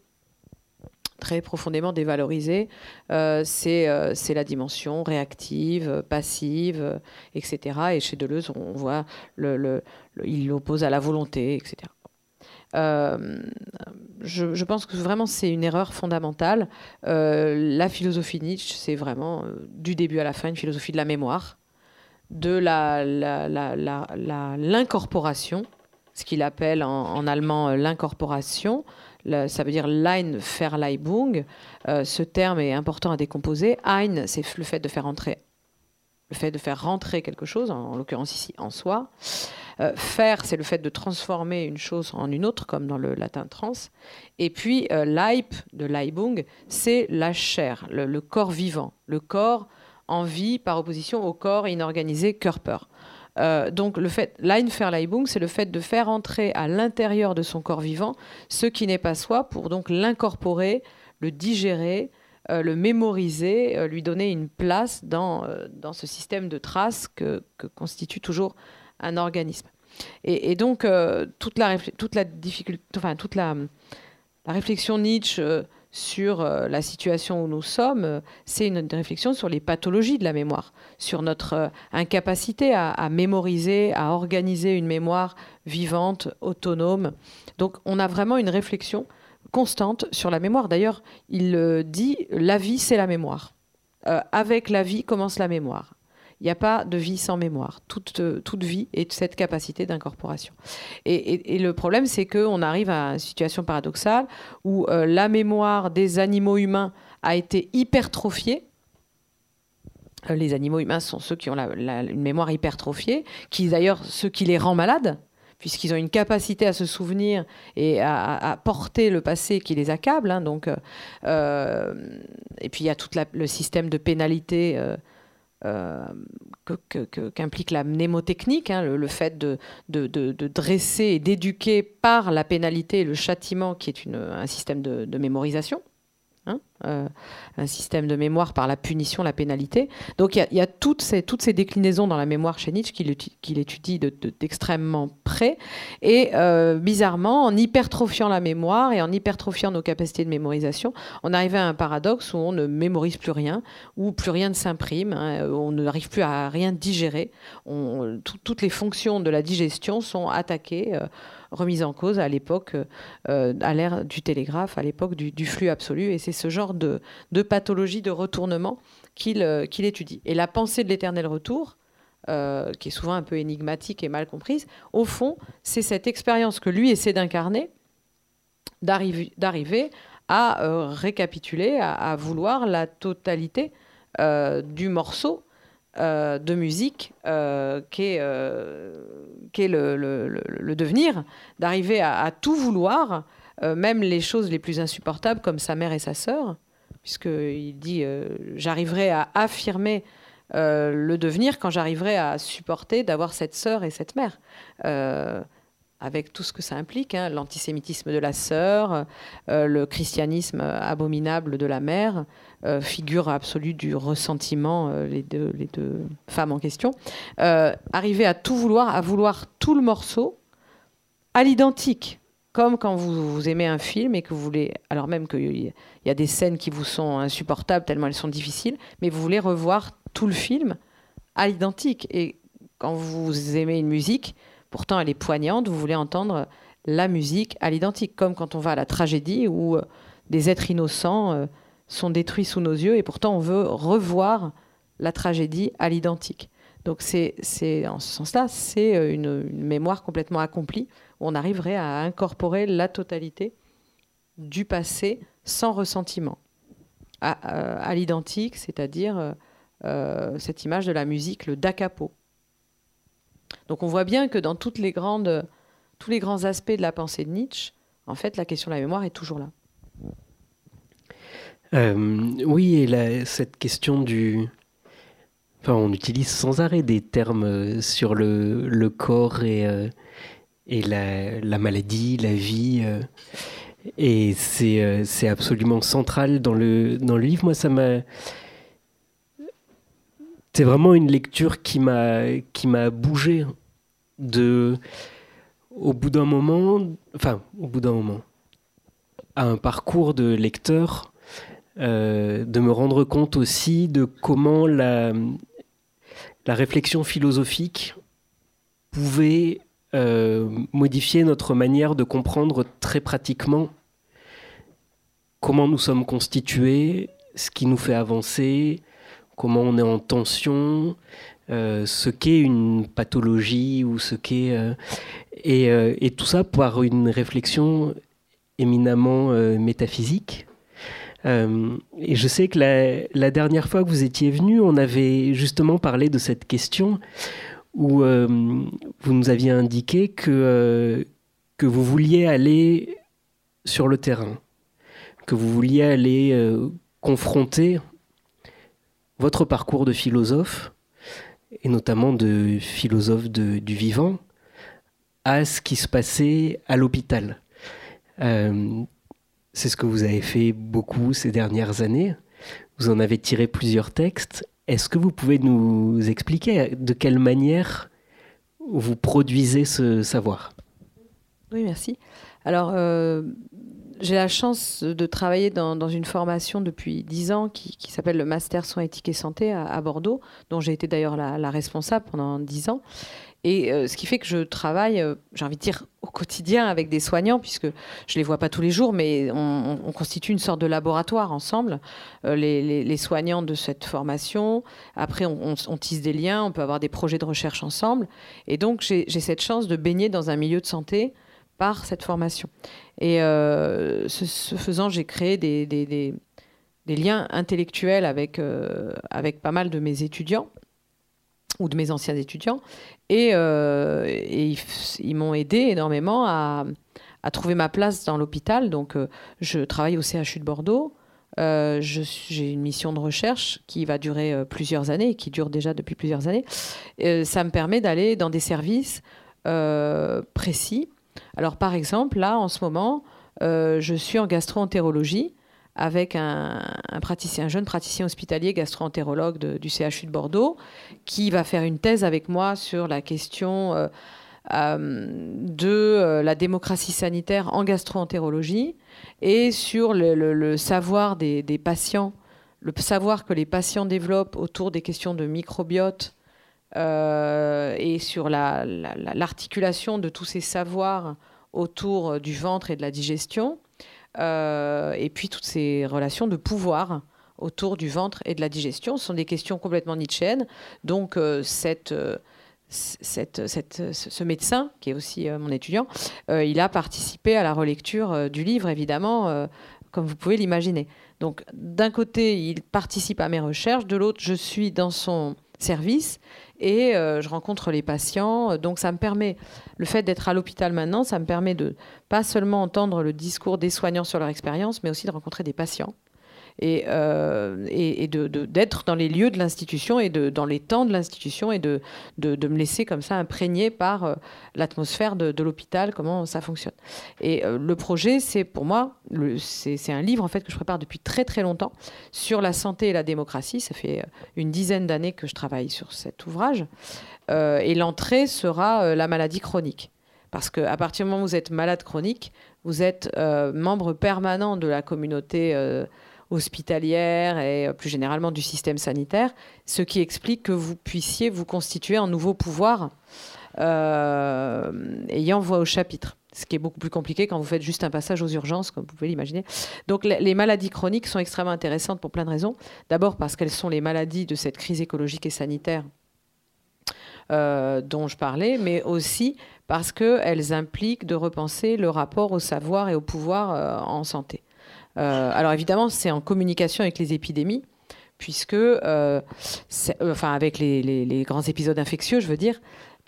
[SPEAKER 3] très profondément dévalorisée, euh, euh, c'est la dimension réactive, passive, etc. Et chez Deleuze, on voit, le, il l'oppose à la volonté, etc. Euh, je, pense que vraiment c'est une erreur fondamentale. la philosophie Nietzsche, c'est vraiment du début à la fin une philosophie de la mémoire, de l'incorporation, ce qu'il appelle en allemand l'incorporation, ça veut dire Leinverleibung. Euh, ce terme est important à décomposer. Ein, c'est le fait de faire entrer, le fait de faire rentrer quelque chose, en, l'occurrence ici en soi. Euh, faire, c'est le fait de transformer une chose en une autre, comme dans le latin trans. Et puis euh, Leib, de Leibung, c'est la chair, le, corps vivant, le corps en vie par opposition au corps inorganisé, Körper. Euh, donc le fait, Leinverleibung, c'est le fait de faire entrer à l'intérieur de son corps vivant ce qui n'est pas soi pour donc l'incorporer, le digérer, euh, le mémoriser, lui donner une place dans, dans ce système de traces que, constitue toujours un organisme. Et, donc toute la, toute la difficulté, enfin toute la, réflexion Nietzsche sur euh, la situation où nous sommes, euh, c'est une réflexion sur les pathologies de la mémoire, sur notre euh, incapacité à, mémoriser, à organiser une mémoire vivante, autonome. Donc on a vraiment une réflexion constante sur la mémoire. D'ailleurs, il dit, la vie, c'est la mémoire. avec la vie commence la mémoire. Il n'y a pas de vie sans mémoire. Toute, euh, toute vie est cette capacité d'incorporation. Et, le problème, c'est qu'on arrive à une situation paradoxale où euh, la mémoire des animaux humains a été hypertrophiée. Euh, les animaux humains sont ceux qui ont une mémoire hypertrophiée, qui d'ailleurs ceux qui les rend malades, puisqu'ils ont une capacité à se souvenir et à, porter le passé qui les accable. Hein, donc, et puis il y a tout le système de pénalité euh, qu'implique la mnémotechnique, hein, le, fait de, dresser et d'éduquer par la pénalité et le châtiment, qui est un système de mémorisation. Hein, euh, un système de mémoire par la punition, la pénalité. Donc il y, a, toutes, ces, déclinaisons dans la mémoire chez Nietzsche qu'il étudie d'extrêmement près. Et euh, bizarrement, en hypertrophiant la mémoire et en hypertrophiant nos capacités de mémorisation, on arrive à un paradoxe où on ne mémorise plus rien, où plus rien ne s'imprime, hein, on n'arrive plus à rien digérer. toutes les fonctions de la digestion sont attaquées. Euh, remise en cause à l'époque, euh, à l'ère du télégraphe, à l'époque du, flux absolu. Et c'est ce genre de, pathologie, de retournement euh, qu'il étudie. Et la pensée de l'éternel retour, euh, qui est souvent un peu énigmatique et mal comprise, au fond, c'est cette expérience que lui essaie d'incarner, d'arriver à récapituler, à, vouloir la totalité du morceau de musique qu'est est le, devenir, d'arriver à, à, tout vouloir, même les choses les plus insupportables comme sa mère et sa sœur, puisqu'il dit j'arriverai à affirmer euh, le devenir quand j'arriverai à supporter d'avoir cette sœur et cette mère. Euh, avec tout ce que ça implique, hein, l'antisémitisme de la sœur, euh, le christianisme abominable de la mère, figure absolue du ressentiment, deux, les deux femmes en question, arriver à tout vouloir, à vouloir tout le morceau à l'identique. Comme quand vous, aimez un film et que vous voulez, alors même qu'il y a des scènes qui vous sont insupportables tellement elles sont difficiles, mais vous voulez revoir tout le film à l'identique. Et quand vous aimez une musique, pourtant elle est poignante, vous voulez entendre la musique à l'identique, comme quand on va à la tragédie où euh, des êtres innocents euh, sont détruits sous nos yeux et pourtant on veut revoir la tragédie à l'identique. Donc c'est, en ce sens-là, c'est euh, une, mémoire complètement accomplie où on arriverait à incorporer la totalité du passé sans ressentiment à, l'identique, c'est-à-dire cette image de la musique, le da capo. Donc on voit bien que dans toutes les grandes, tous les grands aspects de la pensée de Nietzsche, en fait, la question de la mémoire est toujours là.
[SPEAKER 2] Euh, oui, et cette question du... Enfin, on utilise sans arrêt des termes euh, sur le, corps et, la, la, maladie, la vie. et c'est absolument central dans le, dans le livre. Moi, ça m'a c'est vraiment une lecture qui m'a qui m'a bougé de au bout d'un moment enfin au bout d'un moment à un parcours de lecteur euh, de me rendre compte aussi de comment la la réflexion philosophique pouvait euh, modifier notre manière de comprendre très pratiquement comment nous sommes constitués, ce qui nous fait avancer, comment on est en tension, euh, ce qu'est une pathologie ou ce qu'est... Euh, euh, et, tout ça par une réflexion éminemment métaphysique. et je sais que la, dernière fois que vous étiez venu, on avait justement parlé de cette question où vous nous aviez indiqué que, que vous vouliez aller sur le terrain, que vous vouliez aller confronter votre parcours de philosophe, et notamment de philosophe du vivant, à ce qui se passait à l'hôpital. Euh, c'est ce que vous avez fait beaucoup ces dernières années. Vous en avez tiré plusieurs textes. Est-ce que vous pouvez nous expliquer de quelle manière vous produisez ce savoir?
[SPEAKER 3] Oui, merci. Alors, euh, j'ai la chance de travailler dans, une formation depuis dix ans qui, s'appelle le Master Soins éthiques et santé à, Bordeaux, dont j'ai été d'ailleurs la, responsable pendant dix ans. Et euh, ce qui fait que je travaille, euh, j'ai envie de dire, au quotidien avec des soignants, puisque je les vois pas tous les jours, mais on, constitue une sorte de laboratoire ensemble, euh, les, soignants de cette formation. Après, on, tisse des liens, on peut avoir des projets de recherche ensemble. Et donc, j'ai cette chance de baigner dans un milieu de santé par cette formation. Et euh, ce, faisant, j'ai créé des, liens intellectuels avec, euh, avec pas mal de mes étudiants ou de mes anciens étudiants. Et, euh, et ils, m'ont aidé énormément à, trouver ma place dans l'hôpital. Donc, je travaille au CHU de Bordeaux. j'ai une mission de recherche qui va durer plusieurs années, qui dure déjà depuis plusieurs années. ça me permet d'aller dans des services précis alors par exemple, là, en ce moment, euh, je suis en gastro-entérologie avec un, jeune praticien hospitalier gastro-entérologue du CHU de Bordeaux qui va faire une thèse avec moi sur la question euh, euh, de la démocratie sanitaire en gastro-entérologie et sur le, savoir des, patients, le savoir que les patients développent autour des questions de microbiote euh, et sur l'articulation de tous ces savoirs autour du ventre et de la digestion, euh, et puis toutes ces relations de pouvoir autour du ventre et de la digestion. Ce sont des questions complètement nietzschéennes. Donc euh, cette, cette, ce médecin, qui est aussi mon étudiant, il a participé à la relecture du livre, évidemment, comme vous pouvez l'imaginer. Donc d'un côté, il participe à mes recherches, de l'autre, je suis dans son service et je rencontre les patients. Donc ça me permet, le fait d'être à l'hôpital maintenant, ça me permet de pas seulement entendre le discours des soignants sur leur expérience, mais aussi de rencontrer des patients et, euh, et, d'être dans les lieux de l'institution et de, dans les temps de l'institution et de, de, me laisser comme ça imprégner par euh, l'atmosphère de, l'hôpital, comment ça fonctionne. Et euh, le projet, c'est pour moi, c'est un livre en fait que je prépare depuis très très longtemps sur la santé et la démocratie. Ça fait une dizaine d'années que je travaille sur cet ouvrage. et l'entrée sera la maladie chronique. Parce qu'à partir du moment où vous êtes malade chronique, vous êtes membre permanent de la communauté hospitalière et euh, plus généralement du système sanitaire, ce qui explique que vous puissiez vous constituer un nouveau pouvoir euh, ayant voix au chapitre. Ce qui est beaucoup plus compliqué quand vous faites juste un passage aux urgences, comme vous pouvez l'imaginer. Donc les maladies chroniques sont extrêmement intéressantes pour plein de raisons. D'abord parce qu'elles sont les maladies de cette crise écologique et sanitaire euh, dont je parlais, mais aussi parce qu'elles impliquent de repenser le rapport au savoir et au pouvoir en santé. Euh, alors évidemment, c'est en communication avec les épidémies, puisque, euh, enfin avec les, grands épisodes infectieux, je veux dire,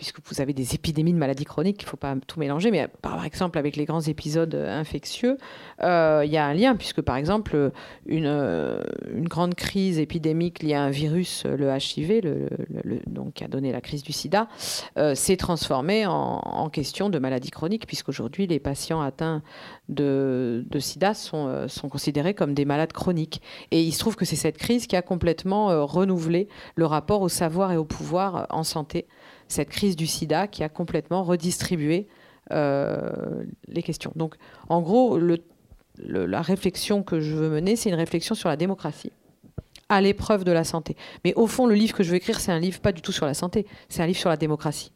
[SPEAKER 3] puisque vous avez des épidémies de maladies chroniques, il ne faut pas tout mélanger, mais par exemple avec les grands épisodes infectieux, euh, il y a un lien, puisque par exemple une, euh, une, grande crise épidémique liée à un virus, le HIV, donc, qui a donné la crise du sida, euh, s'est transformée en, question de maladie chronique, puisqu'aujourd'hui les patients atteints de, sida sont considérés comme des malades chroniques. Et il se trouve que c'est cette crise qui a complètement renouvelé le rapport au savoir et au pouvoir en santé cette crise du sida qui a complètement redistribué euh, les questions. Donc, en gros, la réflexion que je veux mener, c'est une réflexion sur la démocratie à l'épreuve de la santé. Mais au fond, le livre que je veux écrire, c'est un livre pas du tout sur la santé, c'est un livre sur la démocratie.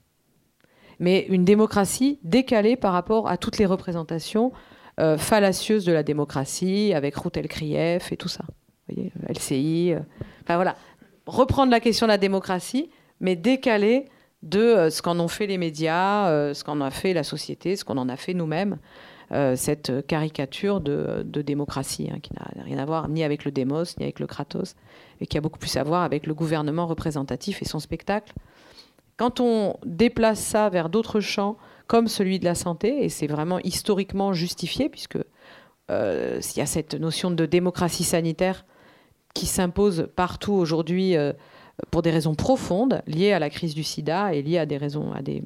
[SPEAKER 3] Mais une démocratie décalée par rapport à toutes les représentations euh, fallacieuses de la démocratie, avec Routel Krief et tout ça. Vous voyez, LCI. Euh, enfin voilà. Reprendre la question de la démocratie, mais décaler de euh, ce qu'en ont fait les médias, euh, ce qu'en a fait la société, ce qu'on en a fait nous-mêmes, euh, cette caricature de, démocratie hein, qui n'a rien à voir ni avec le démos, ni avec le kratos, et qui a beaucoup plus à voir avec le gouvernement représentatif et son spectacle. Quand on déplace ça vers d'autres champs, comme celui de la santé, et c'est vraiment historiquement justifié, puisque s'il y a cette notion de démocratie sanitaire qui s'impose partout aujourd'hui pour des raisons profondes liées à la crise du sida et liées à des raisons, à des,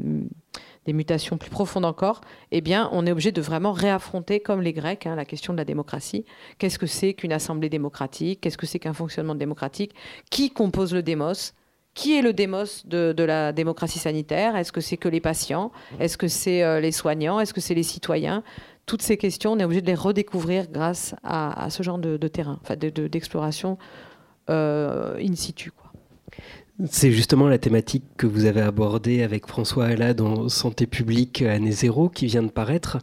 [SPEAKER 3] mutations plus profondes encore, eh bien, on est obligé de vraiment réaffronter, comme les Grecs, hein, la question de la démocratie. Qu'est-ce que c'est qu'une assemblée démocratique? Qu'est-ce que c'est qu'un fonctionnement démocratique? Qui compose le démos? Qui est le démos de, la démocratie sanitaire? Est-ce que c'est que les patients? Est-ce que c'est euh, les soignants? Est-ce que c'est les citoyens? Toutes ces questions, on est obligé de les redécouvrir grâce à, ce genre de, terrain, d'exploration de, euh, in situ.
[SPEAKER 2] C'est justement la thématique que vous avez abordée avec François Alla dans Santé publique année zéro qui vient de paraître.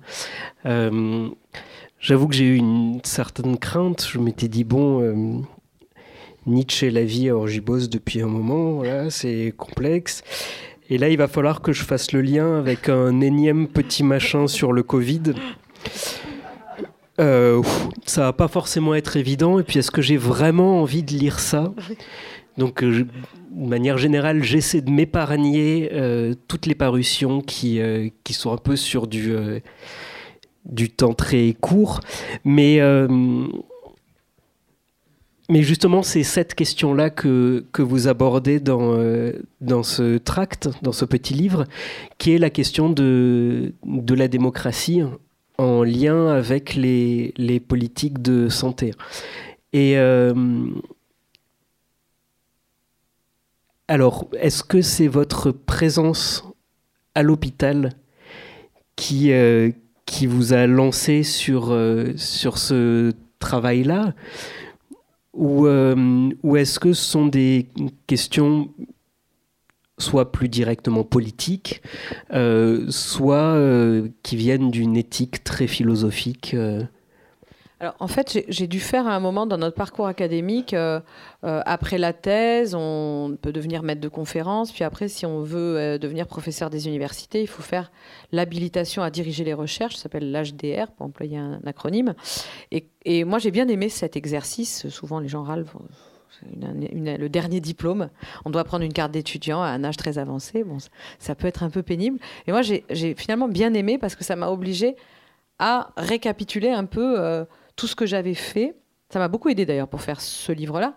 [SPEAKER 2] Euh, j'avoue que j'ai eu une certaine crainte. Je m'étais dit, bon, euh, Nietzsche et la vie, j'y bosse depuis un moment, voilà, c'est complexe. Et là, il va falloir que je fasse le lien avec un énième petit machin sur le Covid. Euh, ça va pas forcément être évident. Et puis, est-ce que j'ai vraiment envie de lire ça? Donc, de manière générale, j'essaie de m'épargner euh, toutes les parutions qui, euh, qui sont un peu sur du, euh, du temps très court. Mais, mais justement, c'est cette question-là que, que vous abordez dans, dans ce tract, dans ce petit livre, qui est la question de, de la démocratie en lien avec les, les politiques de santé. Et alors, est-ce que c'est votre présence à l'hôpital qui, euh, vous a lancé sur, euh, ce travail-là euh, ou est-ce que ce sont des questions soit plus directement politiques, soit qui viennent d'une éthique très philosophique
[SPEAKER 3] alors, en fait, j'ai dû faire à un moment dans notre parcours académique, euh, euh, après la thèse, on peut devenir maître de conférence, puis après, si on veut euh, devenir professeur des universités, il faut faire l'habilitation à diriger les recherches, ça s'appelle l'HDR, pour employer un acronyme. Et, moi, j'ai bien aimé cet exercice. Souvent, les gens râlent le dernier diplôme. On doit prendre une carte d'étudiant à un âge très avancé. Bon, ça peut être un peu pénible. Et moi, j'ai finalement bien aimé parce que ça m'a obligé à récapituler un peu tout ce que j'avais fait. Ça m'a beaucoup aidé d'ailleurs pour faire ce livre-là,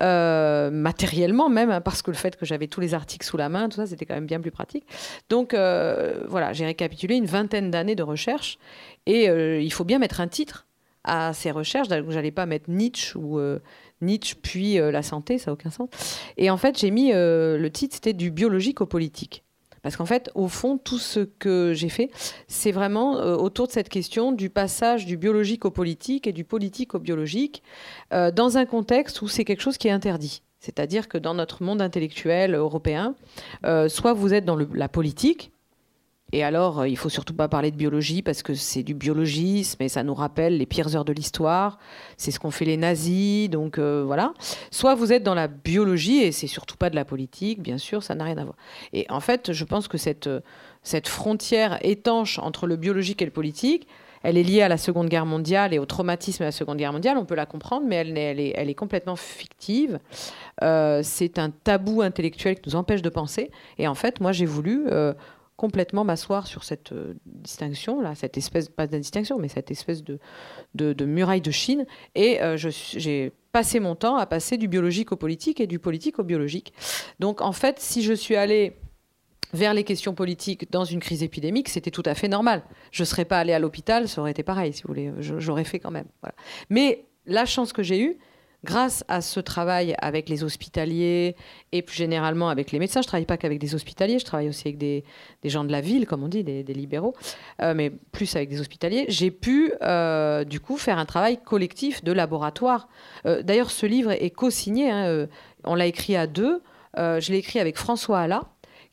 [SPEAKER 3] euh, matériellement même, hein, parce que le fait que j'avais tous les articles sous la main, tout ça, c'était quand même bien plus pratique. Donc euh, voilà, j'ai récapitulé une vingtaine d'années de recherche, et il faut bien mettre un titre à ces recherches. Donc j'allais pas mettre Nietzsche ou Nietzsche puis la santé, ça n'a aucun sens. Et en fait, j'ai mis le titre, c'était du biologique au politique. Parce qu'en fait, au fond, tout ce que j'ai fait, c'est vraiment euh, autour de cette question du passage du biologique au politique et du politique au biologique, euh, dans un contexte où c'est quelque chose qui est interdit. C'est-à-dire que dans notre monde intellectuel européen, euh, soit vous êtes dans la politique, et alors, euh, il faut surtout pas parler de biologie parce que c'est du biologisme et ça nous rappelle les pires heures de l'histoire. C'est ce qu'ont fait les nazis, donc euh, voilà. Soit vous êtes dans la biologie et c'est surtout pas de la politique, bien sûr, ça n'a rien à voir. Et en fait, je pense que cette, euh, cette frontière étanche entre le biologique et le politique, elle est liée à la Seconde Guerre mondiale et au traumatisme de la Seconde Guerre mondiale. On peut la comprendre, mais elle, est, elle est, complètement fictive. c'est un tabou intellectuel qui nous empêche de penser. Et en fait, moi, j'ai voulu complètement m'asseoir sur cette euh, distinction là, cette espèce pas mais cette espèce de, de, muraille de Chine. Et euh, j'ai passé mon temps à passer du biologique au politique et du politique au biologique. Donc en fait, si je suis allée vers les questions politiques dans une crise épidémique, c'était tout à fait normal. Je ne serais pas allée à l'hôpital, ça aurait été pareil, si vous voulez. J'aurais fait quand même. Mais la chance que j'ai eue, grâce à ce travail avec les hospitaliers et plus généralement avec les médecins, je ne travaille pas qu'avec des hospitaliers, je travaille aussi avec des, gens de la ville, comme on dit, des, libéraux, euh, mais plus avec des hospitaliers, j'ai pu euh, du coup faire un travail collectif de laboratoire. Euh, d'ailleurs, ce livre est co-signé, hein, on l'a écrit à deux, je l'ai écrit avec François Alla,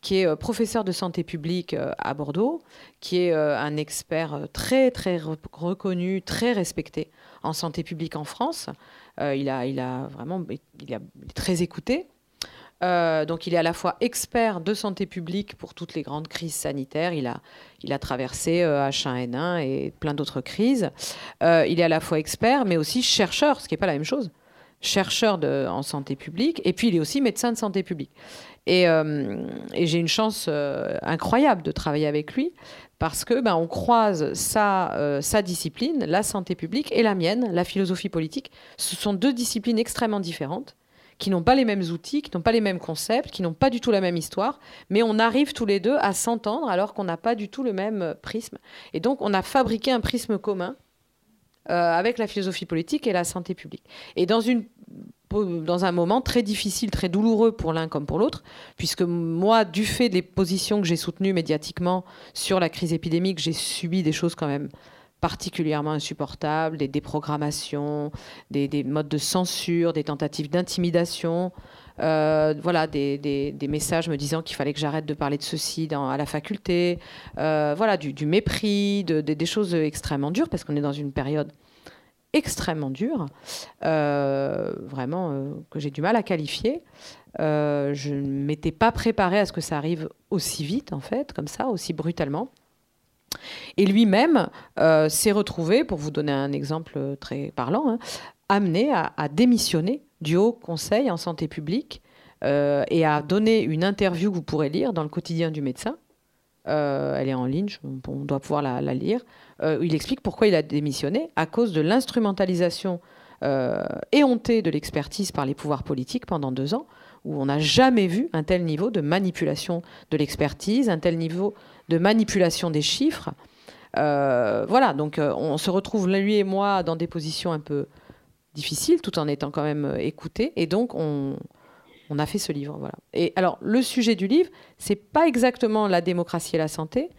[SPEAKER 3] qui est professeur de santé publique à Bordeaux, qui est un expert très très reconnu, très respecté en santé publique en France. Euh, il, a, il a vraiment, il, est très écouté. Euh, donc il est à la fois expert de santé publique pour toutes les grandes crises sanitaires. Il a, il a traversé H1N1 euh, et plein d'autres crises. il est à la fois expert, mais aussi chercheur, ce qui n'est pas la même chose. Chercheur en santé publique, et puis il est aussi médecin de santé publique. Et j'ai une chance incroyable de travailler avec lui parce que ben, on croise sa, euh, sa discipline, la santé publique, et la mienne, la philosophie politique. Ce sont deux disciplines extrêmement différentes, qui n'ont pas les mêmes outils, qui n'ont pas les mêmes concepts, qui n'ont pas du tout la même histoire, mais on arrive tous les deux à s'entendre alors qu'on n'a pas du tout le même euh, prisme. Et donc on a fabriqué un prisme commun euh, avec la philosophie politique et la santé publique. Et dans une dans un moment très difficile, très douloureux pour l'un comme pour l'autre, puisque moi, du fait des positions que j'ai soutenues médiatiquement sur la crise épidémique, j'ai subi des choses quand même particulièrement insupportables, des déprogrammations, des, modes de censure, des tentatives d'intimidation, euh, voilà, des, messages me disant qu'il fallait que j'arrête de parler de ceci à la faculté, euh, voilà, du, mépris, des choses extrêmement dures, parce qu'on est dans une période extrêmement dur, euh, vraiment euh, que j'ai du mal à qualifier. Euh, je ne m'étais pas préparée à ce que ça arrive aussi vite, en fait, comme ça, aussi brutalement. Et lui-même s'est retrouvé, pour vous donner un exemple très parlant, hein, amené à, à, démissionner du Haut Conseil en santé publique et à donner une interview que vous pourrez lire dans le quotidien du médecin. Elle est en ligne, on doit pouvoir la, la lire. Euh, il explique pourquoi il a démissionné, à cause de l'instrumentalisation euh, éhontée de l'expertise par les pouvoirs politiques pendant deux ans, où on n'a jamais vu un tel niveau de manipulation de l'expertise, un tel niveau de manipulation des chiffres. Euh, voilà, donc on se retrouve, lui et moi, dans des positions un peu difficiles, tout en étant quand même écoutés, et donc on, on a fait ce livre. Voilà. Et alors, le sujet du livre, c'est pas exactement la démocratie et la santé,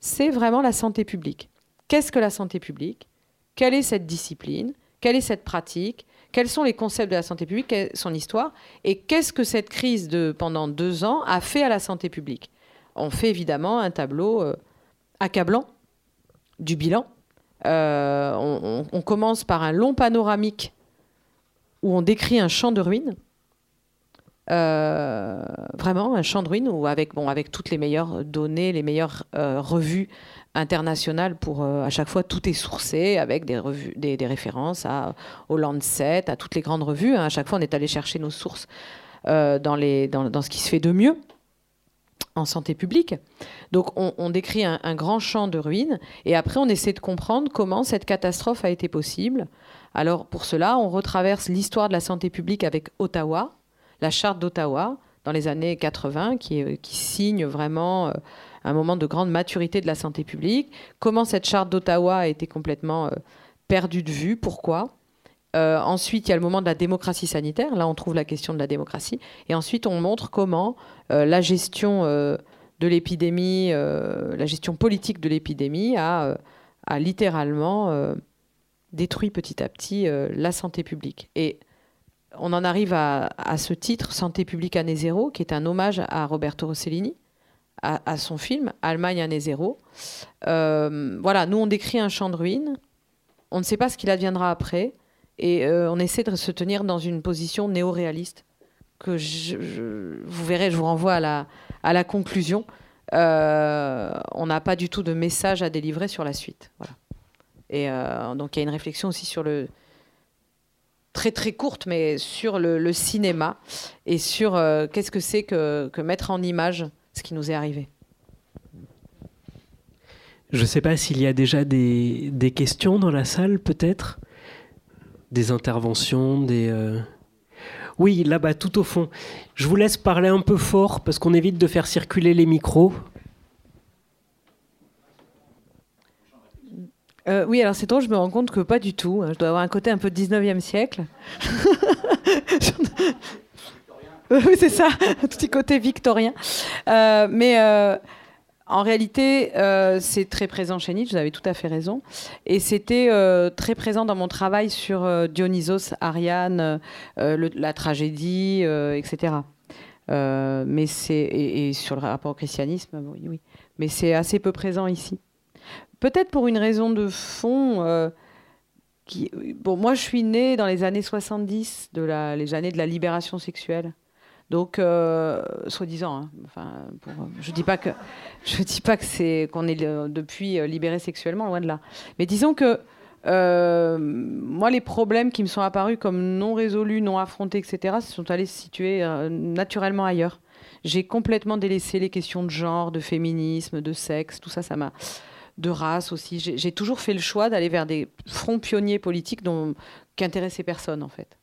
[SPEAKER 3] c'est vraiment la santé publique. Qu'est-ce que la santé publique? Quelle est cette discipline? Quelle est cette pratique? Quels sont les concepts de la santé publique? Quelle est son histoire? Et qu'est-ce que cette crise de pendant deux ans a fait à la santé publique? On fait évidemment un tableau euh, accablant du bilan. Euh, on, on, commence par un long panoramique où on décrit un champ de ruines vraiment un champ de ruines où avec, bon, avec toutes les meilleures données, les meilleures revues internationales pour à chaque fois tout est sourcé avec des revues, des, références à, au Lancet, à toutes les grandes revues. Hein. À chaque fois, on est allé chercher nos sources dans, les, dans, dans, ce qui se fait de mieux en santé publique. Donc on, décrit un, grand champ de ruines et après on essaie de comprendre comment cette catastrophe a été possible. Alors pour cela, on retraverse l'histoire de la santé publique avec Ottawa, la charte d'Ottawa dans les années 80 qui, qui signe vraiment euh, un moment de grande maturité de la santé publique. Comment cette charte d'Ottawa a été complètement euh, perdue de vue, pourquoi? Euh, ensuite, il y a le moment de la démocratie sanitaire. Là, on trouve la question de la démocratie. Et ensuite, on montre comment euh, la gestion euh, de l'épidémie, la gestion politique de l'épidémie a, littéralement détruit petit à petit la santé publique. Et on en arrive à, ce titre, Santé publique année zéro, qui est un hommage à Roberto Rossellini, à, son film Allemagne année zéro. voilà, nous, on décrit un champ de ruines. On ne sait pas ce qu'il adviendra après. Et euh, on essaie de se tenir dans une position néo-réaliste. Que vous verrez, je vous renvoie à la, conclusion. Euh, on n'a pas du tout de message à délivrer sur la suite. Voilà. Et euh, donc il y a une réflexion aussi sur le très très courte, mais sur le, cinéma et sur qu'est-ce que c'est que, mettre en image ce qui nous est arrivé.
[SPEAKER 2] Je ne sais pas s'il y a déjà des, des questions dans la salle, peut-être? Des interventions, des... Euh, oui, là-bas, tout au fond. Je vous laisse parler un peu fort parce qu'on évite de faire circuler les micros.
[SPEAKER 3] Euh, oui, alors c'est drôle, je me rends compte que pas du tout. Hein. Je dois avoir un côté un peu 19e siècle. [LAUGHS] oui, c'est ça, un petit côté victorien. Euh, mais en réalité, euh, c'est très présent chez Nietzsche, vous avez tout à fait raison. Et c'était euh, très présent dans mon travail sur euh, Dionysos, Ariane, la tragédie, etc. mais c'est, et, sur le rapport au christianisme, oui, oui. Mais c'est assez peu présent ici. Peut-être pour une raison de fond. Qui, bon, moi, je suis née dans les années 70, de la, les années de la libération sexuelle. Donc, euh, soi-disant, hein, enfin, je dis pas que [LAUGHS] je dis pas que c'est qu'on est depuis euh, libéré sexuellement, loin de là. Mais disons que euh, moi, les problèmes qui me sont apparus comme non résolus, non affrontés, etc., se sont allés se situer naturellement ailleurs. J'ai complètement délaissé les questions de genre, de féminisme, de sexe, tout ça, ça m'a de race aussi. J'ai toujours fait le choix d'aller vers des fronts pionniers politiques dont, qui intéressaient personne, en fait.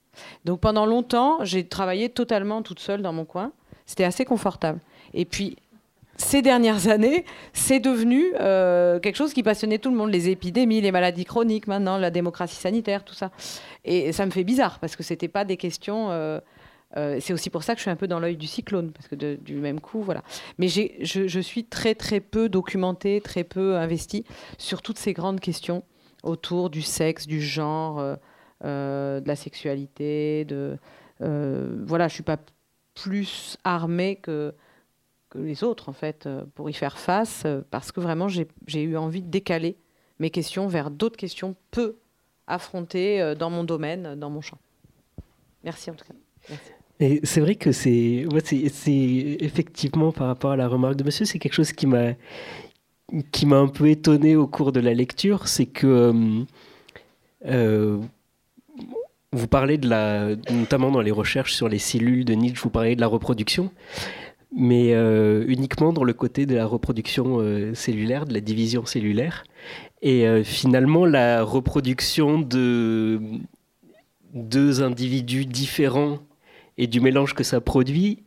[SPEAKER 3] Donc pendant longtemps, j'ai travaillé totalement toute seule dans mon coin. C'était assez confortable. Et puis, ces dernières années, c'est devenu euh, quelque chose qui passionnait tout le monde. Les épidémies, les maladies chroniques maintenant, la démocratie sanitaire, tout ça. Et ça me fait bizarre parce que ce n'était pas des questions... Euh, euh, c'est aussi pour ça que je suis un peu dans l'œil du cyclone, parce que du même coup, voilà. Mais je, suis très très peu documentée, très peu investie sur toutes ces grandes questions autour du sexe, du genre, euh, de la sexualité, euh, voilà, je suis pas plus armée que, les autres en fait euh, pour y faire face parce que vraiment j'ai eu envie de décaler mes questions vers d'autres questions peu affrontées dans mon domaine, dans mon champ. Merci en tout cas.
[SPEAKER 2] C'est vrai que c'est, effectivement par rapport à la remarque de monsieur, c'est quelque chose qui m'a qui m'a un peu étonné au cours de la lecture, c'est que vous parlez de la, notamment dans les recherches sur les cellules de Nietzsche, vous parlez de la reproduction, mais euh, uniquement dans le côté de la reproduction euh, cellulaire, de la division cellulaire. Et euh, finalement, la reproduction de deux individus différents et du mélange que ça produit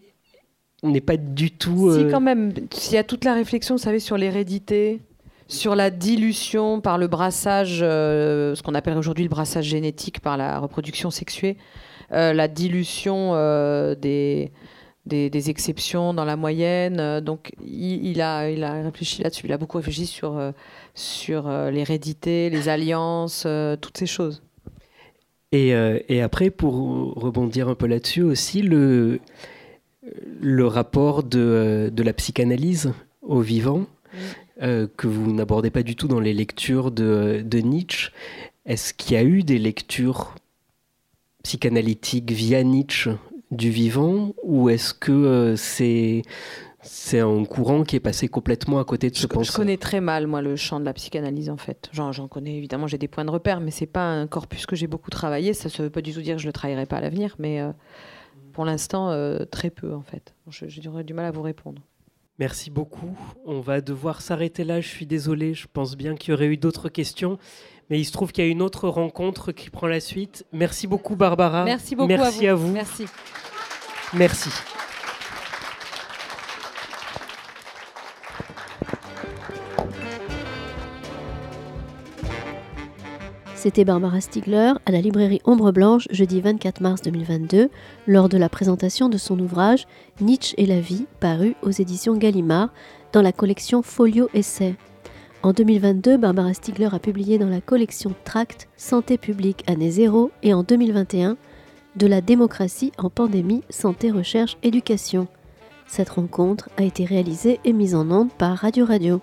[SPEAKER 2] n'est pas du tout.
[SPEAKER 3] Si, quand même, s'il y a toute la réflexion, vous savez, sur l'hérédité, sur la dilution par le brassage, euh, ce qu'on appelle aujourd'hui le brassage génétique par la reproduction sexuée, euh, la dilution euh, des, des, exceptions dans la moyenne. Donc il, a, il a réfléchi là-dessus, il a beaucoup réfléchi sur, sur l'hérédité, les alliances, toutes ces choses.
[SPEAKER 2] Et, et, après, pour rebondir un peu là-dessus aussi, le, le rapport de, de la psychanalyse au vivant. Euh, que vous n'abordez pas du tout dans les lectures de, Nietzsche. Est-ce qu'il y a eu des lectures psychanalytiques via Nietzsche du vivant ou est-ce que c'est c'est un courant qui est passé complètement à côté de ce
[SPEAKER 3] je. Je connais très mal, moi, le champ de la psychanalyse, en fait. J'en connais, évidemment, j'ai des points de repère, mais c'est pas un corpus que j'ai beaucoup travaillé. Ça ne veut pas du tout dire que je ne le travaillerai pas à l'avenir, mais euh, pour l'instant, euh, très peu, en fait. J'aurais du mal à vous répondre.
[SPEAKER 2] Merci beaucoup. On va devoir s'arrêter là. Je suis désolé. Je pense bien qu'il y aurait eu d'autres questions. Mais il se trouve qu'il y a une autre rencontre qui prend la suite. Merci beaucoup, Barbara.
[SPEAKER 3] Merci beaucoup.
[SPEAKER 2] Merci
[SPEAKER 3] à
[SPEAKER 2] vous.
[SPEAKER 3] Merci.
[SPEAKER 2] Merci.
[SPEAKER 1] C'était Barbara Stiegler à la librairie Ombre Blanche jeudi 24 mars 2022 lors de la présentation de son ouvrage Nietzsche et la vie paru aux éditions Gallimard dans la collection Folio Essai. En 2022, Barbara Stiegler a publié dans la collection Tract Santé publique année zéro et en 2021 De la démocratie en pandémie, santé, recherche, éducation. Cette rencontre a été réalisée et mise en onde par Radio Radio.